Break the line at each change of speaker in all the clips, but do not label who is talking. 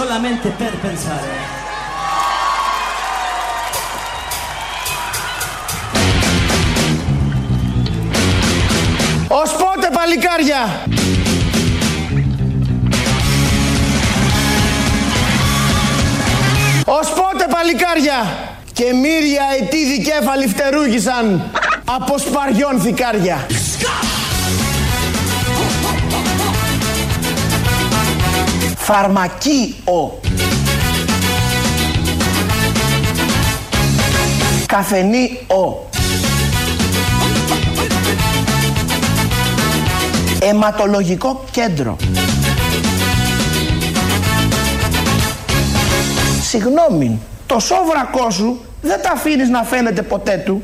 solamente per pensare.
Ως πότε παλικάρια! Ως πότε παλικάρια! Και μύρια ετή δικέφαλοι φτερούγησαν από σπαριών θικάρια. Φαρμακείο. Καφενείο. Αιματολογικό κέντρο. Συγγνώμη, το σόβρακό σου δεν τα αφήνεις να φαίνεται ποτέ του.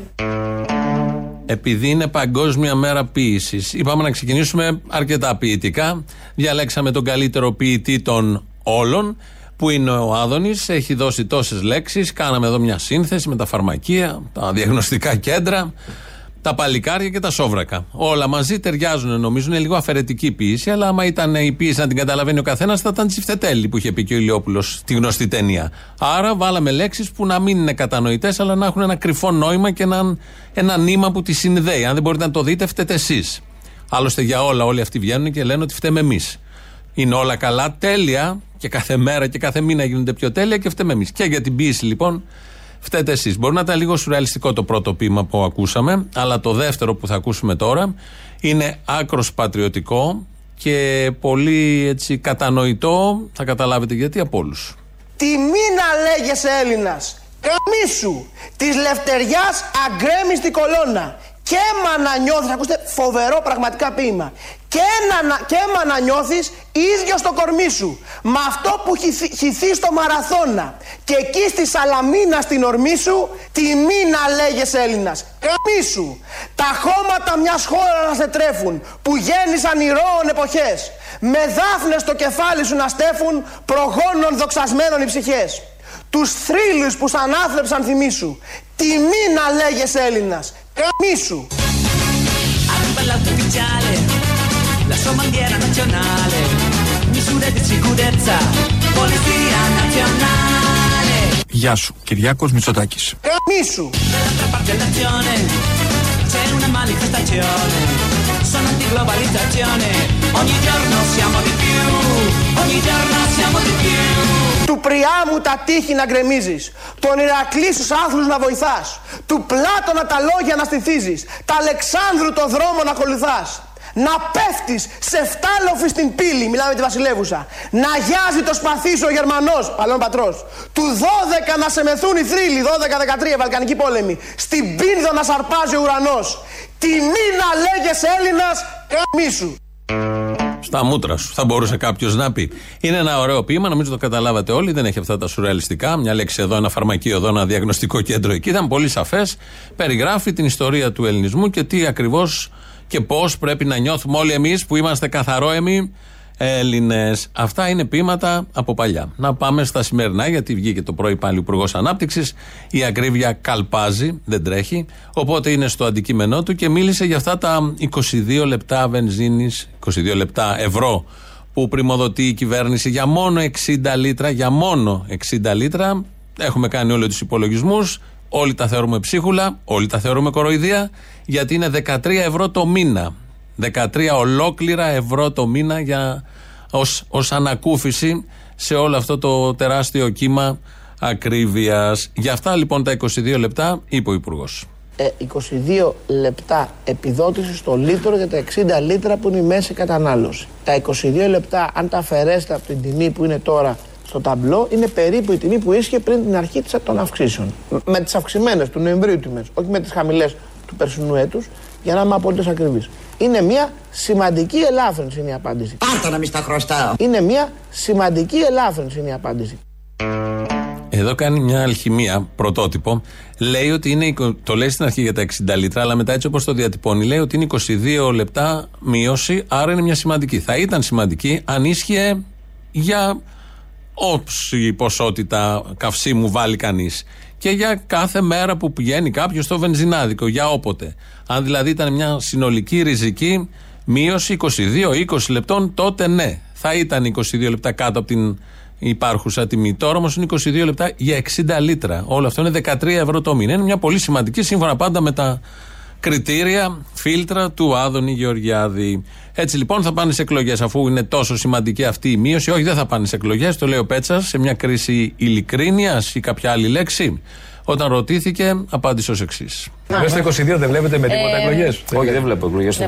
Επειδή είναι Παγκόσμια Μέρα Ποιήσης, είπαμε να ξεκινήσουμε αρκετά ποιητικά. Διαλέξαμε τον καλύτερο ποιητή των όλων, που είναι ο Άδωνης. Έχει δώσει τόσες λέξεις. Κάναμε εδώ μια σύνθεση με τα φαρμακεία, τα διαγνωστικά κέντρα τα παλικάρια και τα σόβρακα. Όλα μαζί ταιριάζουν, νομίζω. Είναι λίγο αφαιρετική ποιήση, αλλά άμα ήταν η ποιήση να την καταλαβαίνει ο καθένας, θα ήταν τσιφτετέλη που είχε πει και ο Ηλιόπουλος στη γνωστή ταινία. Άρα βάλαμε λέξεις που να μην είναι κατανοητές, αλλά να έχουν ένα κρυφό νόημα και ένα, ένα νήμα που τις συνδέει. Αν δεν μπορείτε να το δείτε, φταίτε εσείς. Άλλωστε για όλα, όλοι αυτοί βγαίνουν και λένε ότι φταίμε εμείς. Είναι όλα καλά, τέλεια και κάθε μέρα και κάθε μήνα γίνονται πιο τέλεια και φταίμε εμείς. Και για την ποιήση λοιπόν φταίτε εσείς. Μπορεί να ήταν λίγο σουρεαλιστικό το πρώτο ποίημα που ακούσαμε, αλλά το δεύτερο που θα ακούσουμε τώρα είναι άκρος πατριωτικό και πολύ έτσι κατανοητό. Θα καταλάβετε γιατί από όλους.
Τι να λέγεσαι Έλληνας Καμίσου Της λευτεριάς αγκρέμιστη κολόνα και έμα να νιώθεις, ακούστε φοβερό πραγματικά ποίημα και, να, και έμα να νιώθεις ίδιο στο κορμί σου. Με αυτό που χυθεί στο μαραθώνα και εκεί στη Σαλαμίνα στην ορμή σου τιμή να λέγες Έλληνας. Καμίσου τα χώματα μιας χώρας να σε τρέφουν που γέννησαν ηρώων εποχές. Με δάφνες στο κεφάλι σου να στέφουν προγόνων δοξασμένων οι ψυχές. Τους θρύλους που σαν άθρεψαν θυμίσου τιμή να λέγες Έλληνας. Καμίσου. La con bandiera nazionale, misure.
Γεια σου, Κυριάκος Μητσοτάκης.
Καμί σου!
Του Πριάμου τα τείχη να γκρεμίζεις. Τον Ηρακλή στους άνθρωπου να βοηθάς. Του Πλάτωνα τα λόγια να στηθίζεις. Τα Αλεξάνδρου το δρόμο να ακολουθάς να πέφτεις σε φτάλοφη στην πύλη, μιλάμε τη βασιλεύουσα. Να γιάζει το σπαθί σου ο Γερμανός, παλαιόν πατρός. Του 12 να σε μεθούν οι θρύλοι, 12-13 Βαλκανική πόλεμη. Στην πίνδο να σαρπάζει ο ουρανός. Τιμή να λέγεσαι Έλληνας, καμίσου.
Στα μούτρα σου, θα μπορούσε κάποιος να πει. Είναι ένα ωραίο ποίημα, νομίζω το καταλάβατε όλοι. Δεν έχει αυτά τα σουρεαλιστικά. Μια λέξη εδώ, ένα φαρμακείο εδώ, ένα διαγνωστικό κέντρο εκεί. Ήταν πολύ σαφές. Περιγράφει την ιστορία του ελληνισμού και τι ακριβώς και πώς πρέπει να νιώθουμε όλοι εμείς που είμαστε καθαρόεμοι Έλληνες. Αυτά είναι ποίηματα από παλιά. Να πάμε στα σημερινά, γιατί βγήκε το πρωί πάλι ο Υπουργός Ανάπτυξης. Η ακρίβεια καλπάζει, δεν τρέχει. Οπότε είναι στο αντικείμενό του και μίλησε για αυτά τα 22 λεπτά βενζίνης, 22 λεπτά ευρώ που πρημοδοτεί η κυβέρνηση για μόνο 60 λίτρα. Για μόνο 60 λίτρα. Έχουμε κάνει όλοι τους υπολογισμούς. Όλοι τα θεωρούμε ψίχουλα, όλοι τα θεωρούμε κοροϊδία, γιατί είναι 13 ευρώ το μήνα. 13 ολόκληρα ευρώ το μήνα για, ως, ως ανακούφιση σε όλο αυτό το τεράστιο κύμα ακρίβειας. Για αυτά λοιπόν τα 22 λεπτά είπε ο Υπουργός.
22 ε, λεπτά επιδότηση στο λίτρο για τα 60 λίτρα που είναι η μέση κατανάλωση. Τα 22 λεπτά αν τα αφαιρέσετε από την τιμή που είναι τώρα στο ταμπλό είναι περίπου η τιμή που ίσχυε πριν την αρχή των αυξήσεων. Με τις αυξημένες του Νοεμβρίου τιμές, όχι με τις χαμηλές του περσινού έτους, για να είμαι απολύτω ακριβής. Είναι μια σημαντική ελάφρυνση είναι η απάντηση.
Πάρτα να μην στα χρωστάω.
Είναι μια σημαντική ελάφρυνση είναι η απάντηση.
Εδώ κάνει μια αλχημία, πρωτότυπο. Λέει ότι είναι. Το λέει στην αρχή για τα 60 λίτρα, αλλά μετά έτσι όπως το διατυπώνει, λέει ότι είναι 22 λεπτά μείωση, άρα είναι μια σημαντική. Θα ήταν σημαντική αν ίσχυε για όψη ποσότητα καυσίμου βάλει κανείς. Και για κάθε μέρα που πηγαίνει κάποιος στο βενζινάδικο, για όποτε. Αν δηλαδή ήταν μια συνολική ριζική μείωση 22-20 λεπτών, τότε ναι, θα ήταν 22 λεπτά κάτω από την υπάρχουσα τιμή. Τώρα όμως είναι 22 λεπτά για 60 λίτρα. Όλο αυτό είναι 13 ευρώ το μήνα. Είναι μια πολύ σημαντική σύμφωνα πάντα με τα κριτήρια, φίλτρα του Άδωνη Γεωργιάδη. Έτσι λοιπόν θα πάνε σε εκλογές, αφού είναι τόσο σημαντική αυτή η μείωση. Όχι, δεν θα πάνε σε εκλογές, το λέει ο Πέτσας, σε μια κρίση ειλικρίνειας ή κάποια άλλη λέξη. Όταν ρωτήθηκε, απάντησε ως εξής.
Μέσα στο 22 δεν βλέπετε με τίποτα εκλογές;
Όχι, δεν βλέπω εκλογές το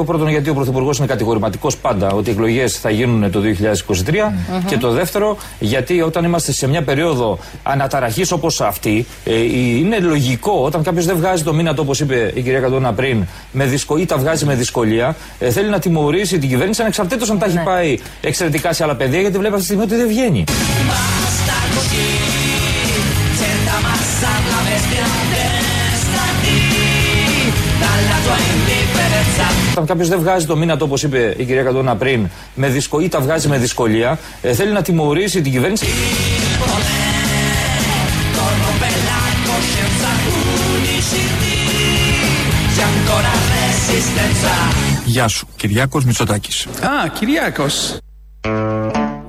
2022. Πρώτον, γιατί ο Πρωθυπουργός είναι κατηγορηματικός πάντα ότι οι εκλογές θα γίνουν το 2023. Και το δεύτερο, γιατί όταν είμαστε σε μια περίοδο αναταραχής όπως αυτή, ε, είναι λογικό όταν κάποιος δεν βγάζει το μήνα, όπως είπε η κυρία Καντώνα πριν, με δυσκο... ή τα βγάζει με δυσκολία, ε, θέλει να τιμωρήσει την κυβέρνηση ανεξαρτήτως αν τα έχει πάει εξαιρετικά σε άλλα παιδεία, γιατί βλέπει αυτή τη στιγμή ότι δεν βγαίνει.
Basta così, senta ammazzarla bestia restati dalla tua indifferenza.
Όταν κάποιος δεν βγάζει το μήνα, όπως είπε η κυρία Καντώνα πριν, με δυσκο... ή τα βγάζει με δυσκολία, ε, θέλει να τιμωρήσει την κυβέρνηση.
Corrompe la coscienza unicidi, c'è ancora resistenza.
Γεια σου, Κυριάκος Μητσοτάκης.
Α, Κυριάκος.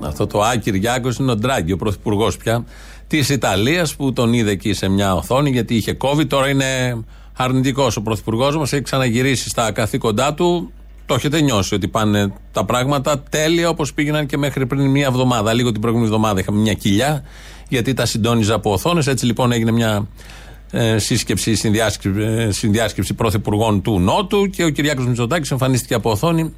Αυτό το Α Κυριάκος είναι ο Ντράγκη, ο πρωθυπουργός πια της Ιταλίας που τον είδε εκεί σε μια οθόνη γιατί είχε COVID. Τώρα είναι αρνητικός ο πρωθυπουργός μας, έχει ξαναγυρίσει στα καθήκοντά του. Το έχετε νιώσει ότι πάνε τα πράγματα τέλεια όπως πήγαιναν και μέχρι πριν μία εβδομάδα. Λίγο την προηγούμενη εβδομάδα είχαμε μια κοιλιά γιατί τα συντόνιζα από οθόνες. Έτσι λοιπόν έγινε μια ε, σύσκεψη, συνδιάσκεψη, ε, συνδιάσκεψη πρωθυπουργών του Νότου και ο Κυριάκος Μητσοτάκης εμφανίστηκε από οθόνη.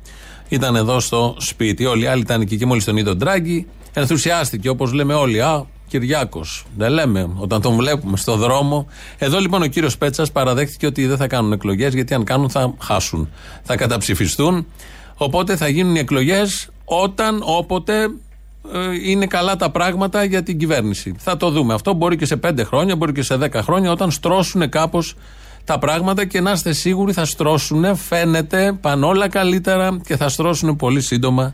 Ήταν εδώ στο σπίτι. Όλοι οι άλλοι ήταν εκεί και μόλις τον είδε ο Ντράγκη, ενθουσιάστηκε όπως λέμε όλοι. Α, Κυριάκος. Δεν λέμε όταν τον βλέπουμε στο δρόμο. Εδώ λοιπόν ο κύριος Πέτσας παραδέχτηκε ότι δεν θα κάνουν εκλογές γιατί αν κάνουν θα χάσουν. Θα καταψηφιστούν. Οπότε θα γίνουν οι εκλογές όταν, όποτε ε, είναι καλά τα πράγματα για την κυβέρνηση. Θα το δούμε. Αυτό μπορεί και σε 5 χρόνια, μπορεί και σε 10 χρόνια, όταν στρώσουν κάπως τα πράγματα και να είστε σίγουροι θα στρώσουν. Φαίνεται, πάνε όλα καλύτερα και θα στρώσουν πολύ σύντομα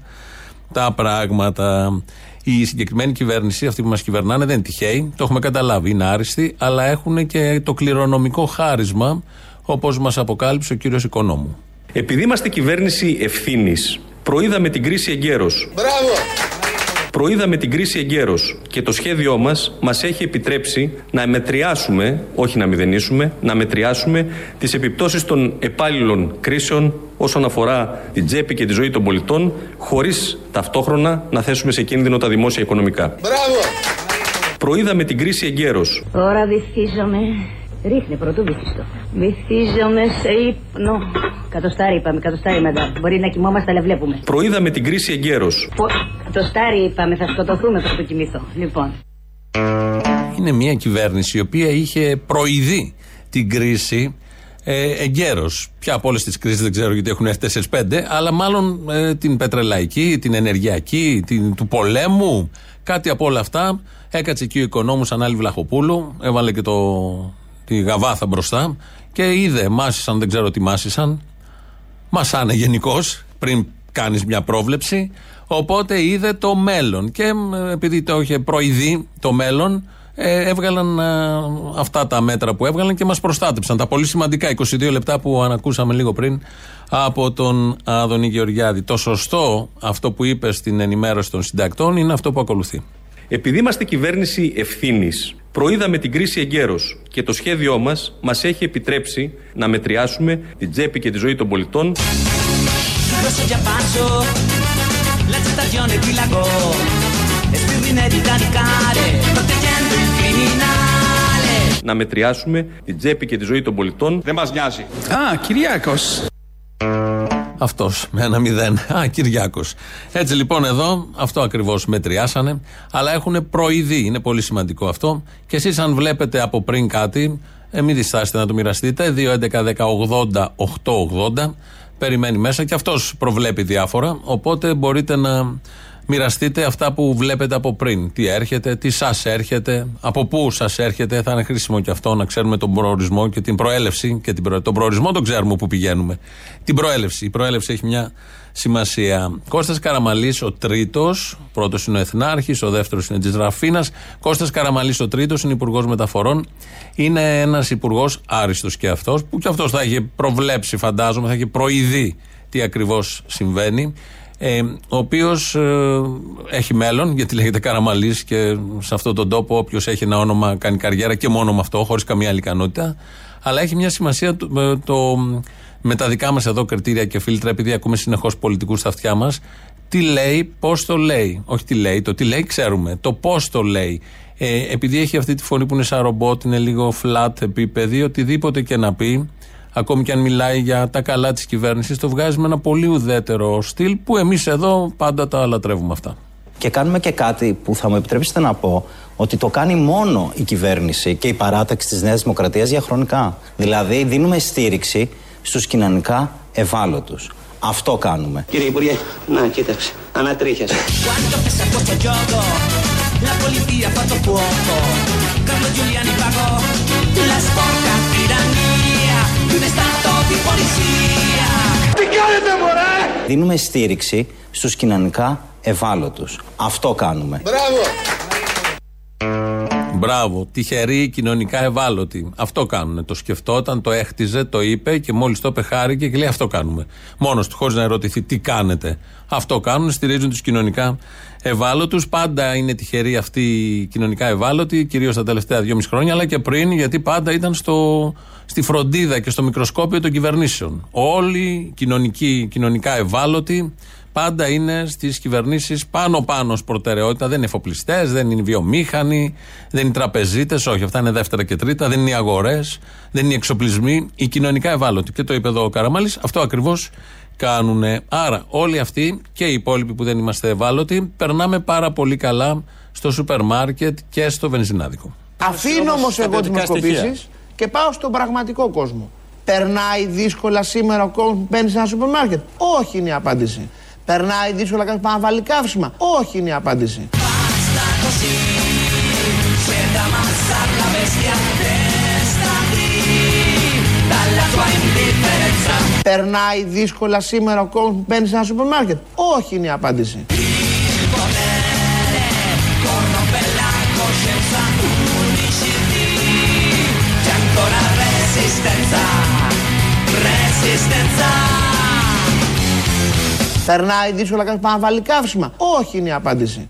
τα πράγματα. Η συγκεκριμένη κυβέρνηση, αυτή που μας κυβερνάνε, δεν είναι τυχαίοι, το έχουμε καταλάβει, είναι άριστοι, αλλά έχουν και το κληρονομικό χάρισμα, όπως μας αποκάλυψε ο κύριος Οικονόμου.
Επειδή είμαστε κυβέρνηση ευθύνης, προείδαμε την κρίση εγκαίρως. Προείδαμε την κρίση εγκαίρως και το σχέδιό μας μας έχει επιτρέψει να μετριάσουμε, όχι να μηδενίσουμε, να μετριάσουμε τις επιπτώσεις των επάλληλων κρίσεων όσον αφορά την τσέπη και τη ζωή των πολιτών, χωρίς ταυτόχρονα να θέσουμε σε κίνδυνο τα δημόσια οικονομικά. Προείδαμε την κρίση εγκαίρως.
Τώρα βυθίζομαι. Ρίχνε πρωτού βυθιστό. Βυθίζομαι σε ύπνο. Κατοστάρι είπαμε, κατοστάρι μετά. Μπορεί να κοιμόμαστε, αλλά βλέπουμε.
Προείδαμε την κρίση εγκαίρως.
Πο- Κατοστάρι είπαμε, θα σκοτωθούμε πριν κοιμηθώ. Λοιπόν.
Είναι μια κυβέρνηση η οποία είχε προειδεί την κρίση ε, εγκαίρως. Πια από όλες τις κρίσεις δεν ξέρω γιατί έχουν έρθει 4-5, αλλά μάλλον ε, την πετρελαϊκή, την ενεργειακή, την, του πολέμου, κάτι από όλα αυτά. Έκατσε εκεί ο οικονόμου Ανάλη Βλαχοπούλου, έβαλε και το, τη γαβάθα μπροστά και είδε, μάσησαν, δεν ξέρω τι μάσησαν. Μασάνε γενικώς πριν κάνεις μια πρόβλεψη. Οπότε είδε το μέλλον. Και ε, επειδή το είχε προειδεί το μέλλον, ε, έβγαλαν ε, αυτά τα μέτρα που έβγαλαν και μας προστάτεψαν. Τα πολύ σημαντικά 22 λεπτά που ανακούσαμε λίγο πριν από τον Άδωνη Γεωργιάδη. Το σωστό, αυτό που είπες στην ενημέρωση των συντακτών, είναι αυτό που ακολουθεί.
Επειδή είμαστε κυβέρνηση ευθύνης, προείδαμε την κρίση εγκαίρως και το σχέδιό μας μας έχει επιτρέψει να μετριάσουμε την τσέπη και τη ζωή των πολιτών,
Lo so già passo, la stagione dilagò e spirine di caricare, proteggendo il criminale.
να μετριάσουμε την τσέπη και τη ζωή των πολιτών,
Δεν μας νοιάζει.
Α, Κυριάκος.
Αυτός με ένα μηδέν. Α, Κυριάκος. Έτσι λοιπόν εδώ αυτό ακριβώς μετριάσανε. Αλλά έχουν προειδή. Είναι πολύ σημαντικό αυτό. Και εσείς, αν βλέπετε από πριν κάτι, ε, μην διστάσετε να το μοιραστείτε. 2.11.10.80.880. Περιμένει μέσα και αυτός προβλέπει διάφορα. Οπότε μπορείτε να μοιραστείτε αυτά που βλέπετε από πριν. Τι έρχεται, τι σας έρχεται, από πού σας έρχεται. Θα είναι χρήσιμο και αυτό να ξέρουμε τον προορισμό και την προέλευση. Και την προ... Τον προορισμό τον ξέρουμε που πηγαίνουμε. Την προέλευση. Η προέλευση έχει μια σημασία. Κώστας Καραμαλής ο τρίτος, πρώτος είναι ο Εθνάρχης, ο δεύτερος είναι της Ραφίνας. Κώστας Καραμαλής ο τρίτος είναι υπουργός μεταφορών. Είναι ένας υπουργός άριστος και αυτός, που και αυτός θα είχε προβλέψει, φαντάζομαι, θα είχε προειδεί τι ακριβώς συμβαίνει. Ε, ο οποίος έχει μέλλον, γιατί λέγεται Καραμαλής και σε αυτόν τον τόπο όποιος έχει ένα όνομα κάνει καριέρα και μόνο με αυτό, χωρίς καμία άλλη ικανότητα. Αλλά έχει μια σημασία το, το, με τα δικά μας εδώ κριτήρια και φίλτρα, επειδή ακούμε συνεχώς πολιτικούς στα αυτιά μας, τι λέει, πώς το λέει. Όχι τι λέει, το τι λέει ξέρουμε. Το πώς το λέει. Ε, επειδή έχει αυτή τη φωνή που είναι σαν ρομπότ, είναι λίγο flat επίπεδη, οτιδήποτε και να πει, ακόμη και αν μιλάει για τα καλά της κυβέρνησης, το βγάζει με ένα πολύ ουδέτερο στυλ που εμείς εδώ πάντα τα λατρεύουμε αυτά.
Και κάνουμε και κάτι που θα μου επιτρέψετε να πω ότι το κάνει μόνο η κυβέρνηση και η παράταξη της Νέας Δημοκρατίας διαχρονικά. Δηλαδή δίνουμε στήριξη στους κοινωνικά ευάλωτους. Αυτό κάνουμε.
Κύριε Υπουργέ, να κοίταξε, ανατρίχιασε.
Tirannia di un stato di polizia.
Τι κάνετε μωρέ!
Δίνουμε στήριξη στους κοινωνικά ευάλωτους. Αυτό κάνουμε.
Μπράβο!
Μπράβο, τυχεροί, κοινωνικά ευάλωτοι. Αυτό κάνουν. Το σκεφτόταν, το έχτιζε, το είπε και μόλις το είπε χάρηκε και λέει αυτό κάνουμε. Μόνος του, χωρίς να ερωτηθεί τι κάνετε. Αυτό κάνουν, στηρίζουν τους κοινωνικά ευάλωτους. Πάντα είναι τυχεροί αυτοί οι κοινωνικά ευάλωτοι, κυρίως τα τελευταία δυόμιση χρόνια, αλλά και πριν, γιατί πάντα ήταν στο, στη φροντίδα και στο μικροσκόπιο των κυβερνήσεων. Όλοι κοινωνικοί, κοινωνικά ευάλωτοι πάντα είναι στις κυβερνήσεις πάνω-πάνω ως προτεραιότητα. Δεν είναι εφοπλιστές, δεν είναι βιομήχανοι, δεν είναι τραπεζίτες, όχι, αυτά είναι δεύτερα και τρίτα, δεν είναι οι αγορές, δεν είναι οι εξοπλισμοί, οι κοινωνικά ευάλωτοι. Και το είπε εδώ ο Καραμάλης, αυτό ακριβώς κάνουν. Άρα, όλοι αυτοί και οι υπόλοιποι που δεν είμαστε ευάλωτοι, περνάμε πάρα πολύ καλά στο σούπερ μάρκετ και στο βενζινάδικο.
Αφήνω όμως εγώ τι δημοσκοπήσει και πάω στον πραγματικό κόσμο. Περνάει δύσκολα σήμερα ο κόσμος που μπαίνει σε ένα σούπερ μάρκετ. Όχι είναι η απάντηση. Περνάει δύσκολα κάποιος που να βάλει καύσιμα. Όχι είναι η απάντηση.
Basta così, c'è da ammazzar la bestia testa di dalla tua indifferenza.
Περνάει δύσκολα σήμερα ο κόσμος που μπαίνει σε ένα σούπερ μάρκετ. Όχι είναι η απάντηση.
Il potere corrompe la coscienza, unicidi, c'è ancora resistenza, resistenza.
Περνάει δύσκολα κάποιος που να βάλει καύσιμα. Όχι είναι η απάντηση.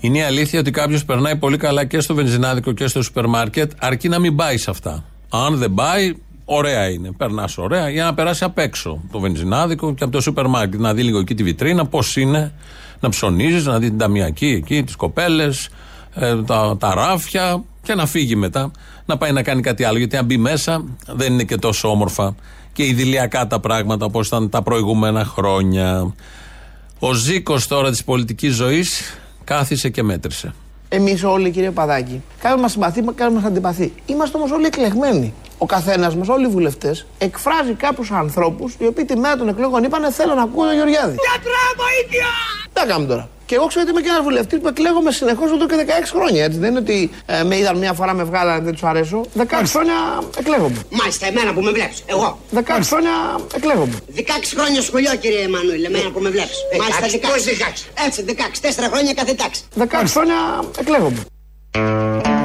Είναι η αλήθεια ότι κάποιος περνάει πολύ καλά και στο βενζινάδικο και στο σούπερ μάρκετ, αρκεί να μην πάει σε αυτά. Αν δεν πάει, ωραία είναι. Περνάς ωραία για να περάσει απ' έξω το βενζινάδικο και από το σούπερ μάρκετ. Να δει λίγο εκεί τη βιτρίνα, πώς είναι, να ψωνίζεις, να δει την ταμιακή εκεί, τις κοπέλες, τα, τα ράφια και να φύγει μετά. Να πάει να κάνει κάτι άλλο. Γιατί αν μπει μέσα δεν είναι και τόσο όμορφα και ιδηλιακά τα πράγματα όπως ήταν τα προηγούμενα χρόνια. Ο Ζήκος τώρα της πολιτικής ζωής κάθισε και μέτρησε.
Εμείς όλοι, κύριε Παδάκη, κάποιοι μα συμπαθεί, κάποιοι μα αντιπαθεί. Είμαστε όμως όλοι εκλεγμένοι. Ο καθένας μας, όλοι οι βουλευτές, εκφράζει κάποιους ανθρώπους οι οποίοι τη μέρα των εκλογών είπαν Θέλω να ακούω τον Γεωργιάδη.
Γιατρά, βοήθεια!
Τι να κάνουμε τώρα. Και εγώ ξέρω ότι είμαι και ένας βουλευτής που εκλέγομαι συνεχώς εδώ και 16 χρόνια. Έτσι. Δεν είναι ότι ε, με είδαν μία φορά με βγάλανε, δεν τους αρέσω. 16 χρόνια εκλέγομαι.
Μάλιστα, εμένα που με βλέπεις. Εγώ.
16 χρόνια εκλέγομαι.
16 χρόνια σχολείο, κύριε Εμμανουήλ, εμένα που με βλέπεις. Μάλιστα, 16. Πώς 16. Έτσι, 16. 4 χρόνια κάθε τάξη.
16 χρόνια εκλέγομαι.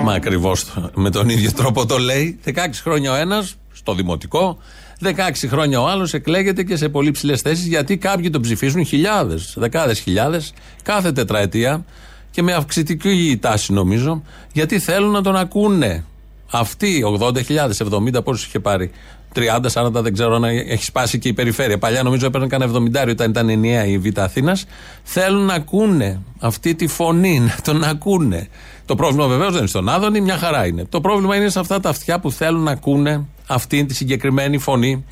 Μα ακριβώς με τον ίδιο τρόπο το λέει. 16 χρόνια ο ένας στο δημοτικό, 16 χρόνια ο άλλος εκλέγεται και σε πολύ ψηλές θέσεις γιατί κάποιοι τον ψηφίζουν χιλιάδες, δεκάδες χιλιάδες κάθε τετραετία και με αυξητική τάση νομίζω γιατί θέλουν να τον ακούνε. Αυτοί 80.000, 70 πόσους είχε πάρει. 30, 40 δεν ξέρω να έχει σπάσει και η περιφέρεια. Παλιά νομίζω έπαιρνε κανένα 70 όταν ήταν ενιαία η Β' Αθήνας. Θέλουν να ακούνε αυτή τη φωνή, να τον ακούνε. Το πρόβλημα βεβαίως δεν είναι στον Άδωνη, μια χαρά είναι. Το πρόβλημα είναι σε αυτά τα αυτιά που θέλουν να ακούνε αυτή τη συγκεκριμένη φωνή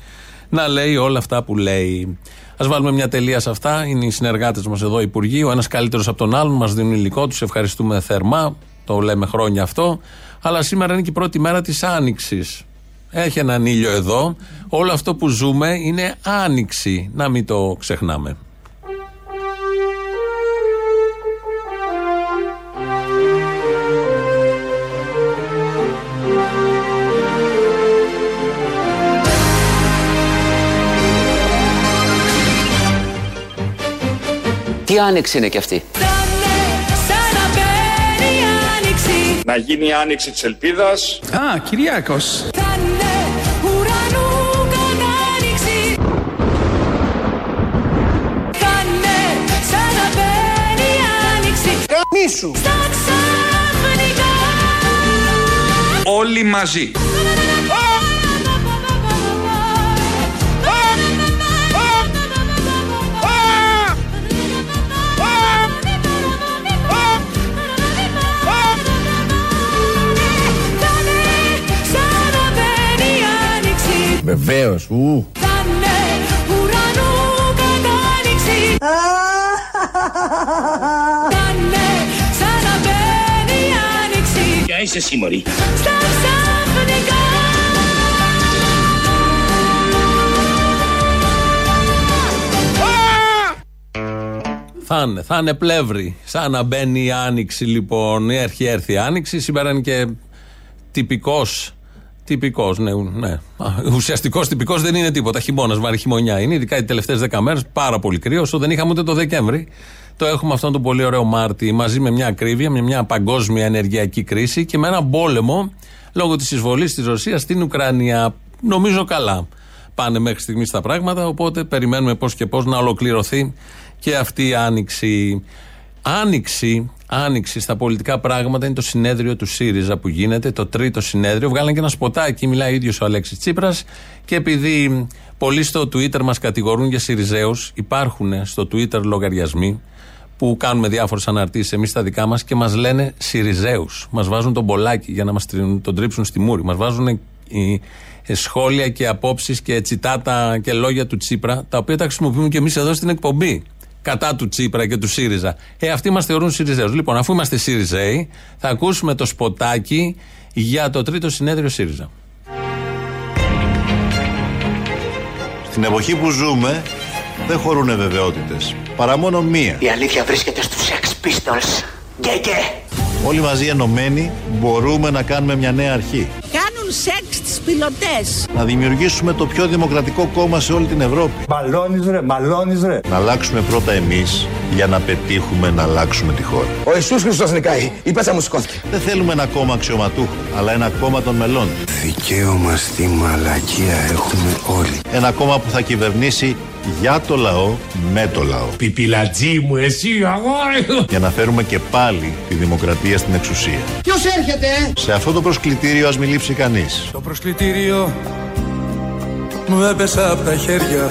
να λέει όλα αυτά που λέει. Α βάλουμε μια τελεία σε αυτά. Είναι οι συνεργάτες μας εδώ, υπουργοί. Ο ένας καλύτερος από τον άλλον, μας δίνουν υλικό, τους ευχαριστούμε θερμά. Το λέμε χρόνια αυτό. Αλλά σήμερα είναι και η πρώτη μέρα της Άνοιξης. Έχει έναν ήλιο εδώ. Όλο αυτό που ζούμε είναι άνοιξη. Να μην το ξεχνάμε.
Τι άνοιξη είναι κι αυτή;
Να γίνει η άνοιξη της ελπίδας.
Α, Κυριάκος. Όλοι μαζί.
Βεβαίως, ου.
Ποια είσαι εσύ μωρή.
Θα είναι, θα είναι πλεύρη. Σαν να μπαίνει η άνοιξη λοιπόν. Έρχει, έρθει η άνοιξη. Σήμερα είναι και τυπικός. Τυπικός, ναι. ναι. Ουσιαστικός τυπικός δεν είναι τίποτα. Χειμώνας, βαρύ χειμωνιά είναι. Ειδικά οι τελευταίες δέκα μέρες πάρα πολύ κρύος. Όσο δεν είχαμε ούτε το Δεκέμβρη. Το έχουμε αυτόν τον πολύ ωραίο Μάρτι μαζί με μια ακρίβεια, με μια παγκόσμια ενεργειακή κρίση και με ένα πόλεμο λόγω της εισβολής της Ρωσίας στην Ουκρανία. Νομίζω καλά πάνε μέχρι στιγμής τα πράγματα. Οπότε περιμένουμε πώς και πώς να ολοκληρωθεί και αυτή η άνοιξη. Άνοιξη, άνοιξη στα πολιτικά πράγματα είναι το συνέδριο του ΣΥΡΙΖΑ που γίνεται, το τρίτο συνέδριο. Βγάλανε και ένα σποτάκι, μιλάει ο ίδιος ο Αλέξης Τσίπρας. Και επειδή πολλοί στο Twitter μας κατηγορούν για ΣΥΡΙΖΑΕΟΥ, υπάρχουν στο Twitter λογαριασμοί που κάνουμε διάφορες αναρτήσεις εμείς τα δικά μας και μας λένε ΣΥΡΙΖΑΕΟΥ. Μας βάζουν τον μπολάκι για να μας τον τρίψουν στη μούρη. Μας βάζουν οι σχόλια και απόψεις και τσιτάτα και λόγια του Τσίπρα, τα οποία τα χρησιμοποιούμε και εμείς εδώ στην εκπομπή κατά του Τσίπρα και του ΣΥΡΙΖΑ. Ε, αυτοί μας θεωρούν ΣΥΡΙΖΑΙΟΥ. Λοιπόν, αφού είμαστε ΣΥΡΙΖΑΙ, θα ακούσουμε το σποτάκι για το τρίτο συνέδριο ΣΥΡΙΖΑ.
Στην εποχή που ζούμε δεν χωρούν βεβαιότητες. Παρά μόνο μία.
Η αλήθεια βρίσκεται στους Sex Pistols. Γκέγκε.
Όλοι μαζί ενωμένοι μπορούμε να κάνουμε μια νέα αρχή.
Κάνουν σεξ τις πιλωτές.
Να δημιουργήσουμε το πιο δημοκρατικό κόμμα σε όλη την Ευρώπη.
Μαλώνεις ρε, μαλώνεις ρε.
Να αλλάξουμε πρώτα εμείς για να πετύχουμε να αλλάξουμε τη χώρα.
Ο Ιησούς Χριστός νικάει. Η πέτσα μου σηκώθηκε.
Δεν θέλουμε ένα κόμμα αξιωματούχων, αλλά ένα κόμμα των μελών.
Δικαίωμα στη μαλακία έχουμε όλοι.
Ένα κόμμα που θα κυβερνήσει για το λαό, με το λαό.
Πιπιλατζή μου, εσύ αγόρι.
Για να φέρουμε και πάλι τη δημοκρατία στην εξουσία.
Ποιος έρχεται, ε;
Σε αυτό το προσκλητήριο ας μην λείψει κανείς.
Το προσκλητήριο μου έπεσε από τα χέρια.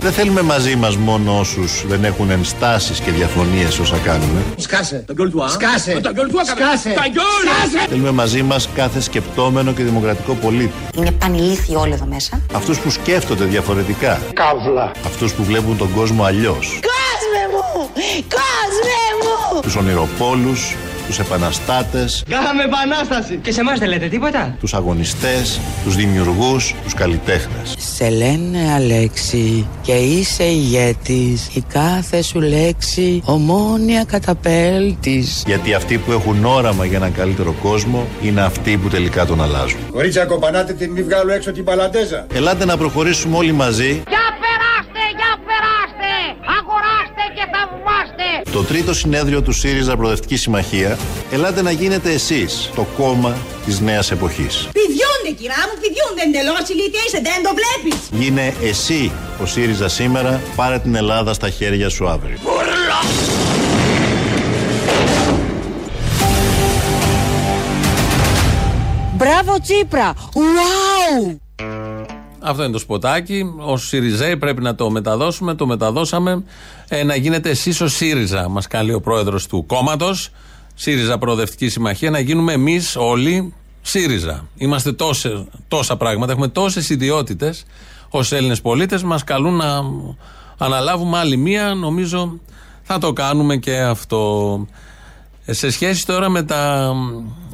Δεν θέλουμε μαζί μας μόνο όσους δεν έχουν ενστάσεις και διαφωνίες όσα κάνουμε.
Σκάσε.
Τα γκολ του
Σκάσε.
Τα γκολ του
Σκάσε.
Τα γκολ.
Θέλουμε μαζί μας κάθε σκεπτόμενο και δημοκρατικό πολίτη.
Είναι πανηλήθιοι όλοι εδώ μέσα.
Αυτούς που σκέφτονται διαφορετικά.
Καύλα.
Αυτούς που βλέπουν τον κόσμο αλλιώς.
Κόσμε μου! Κόσμε μου!
Τους ονειροπόλους, τους επαναστάτες,
Κάναμε επανάσταση.
Και σε εμάς δεν λέτε τίποτα;
τους αγωνιστές, τους δημιουργούς, τους καλλιτέχνες.
Σε λένε Αλέξη και είσαι ηγέτης Η κάθε σου λέξη ομόνια καταπέλτης
Γιατί αυτοί που έχουν όραμα για έναν καλύτερο κόσμο είναι αυτοί που τελικά τον αλλάζουν.
Κορίτσια κοπανάτε την μη βγάλω έξω την παλαντέζα.
Ελάτε να προχωρήσουμε όλοι μαζί.
Για
Το τρίτο συνέδριο του ΣΥΡΙΖΑ Προοδευτικής Συμμαχία, ελάτε να γίνετε εσείς το κόμμα της νέας εποχής.
Πηδιούνται κυρά μου, πηδιούνται εντελώς ηλίθια είσαι, δεν το βλέπεις.
Γίνε εσύ ο ΣΥΡΙΖΑ σήμερα, πάρε την Ελλάδα στα χέρια σου αύριο.
Μπράβο Τσίπρα! Ουάου!
Αυτό είναι το σποτάκι. Ω ΣΥΡΙΖΑΙ πρέπει να το μεταδώσουμε. Το μεταδώσαμε. Ε, να γίνετε εσείς ο ΣΥΡΙΖΑ, μας καλεί ο πρόεδρος του κόμματος. ΣΥΡΙΖΑ Προοδευτική Συμμαχία. Να γίνουμε εμείς όλοι ΣΥΡΙΖΑ. Είμαστε τόσε, τόσα πράγματα. Έχουμε τόσες ιδιότητες ως Έλληνες πολίτες. Μας καλούν να αναλάβουμε άλλη μία. Νομίζω θα το κάνουμε και αυτό. Ε, Σε σχέση τώρα με τα,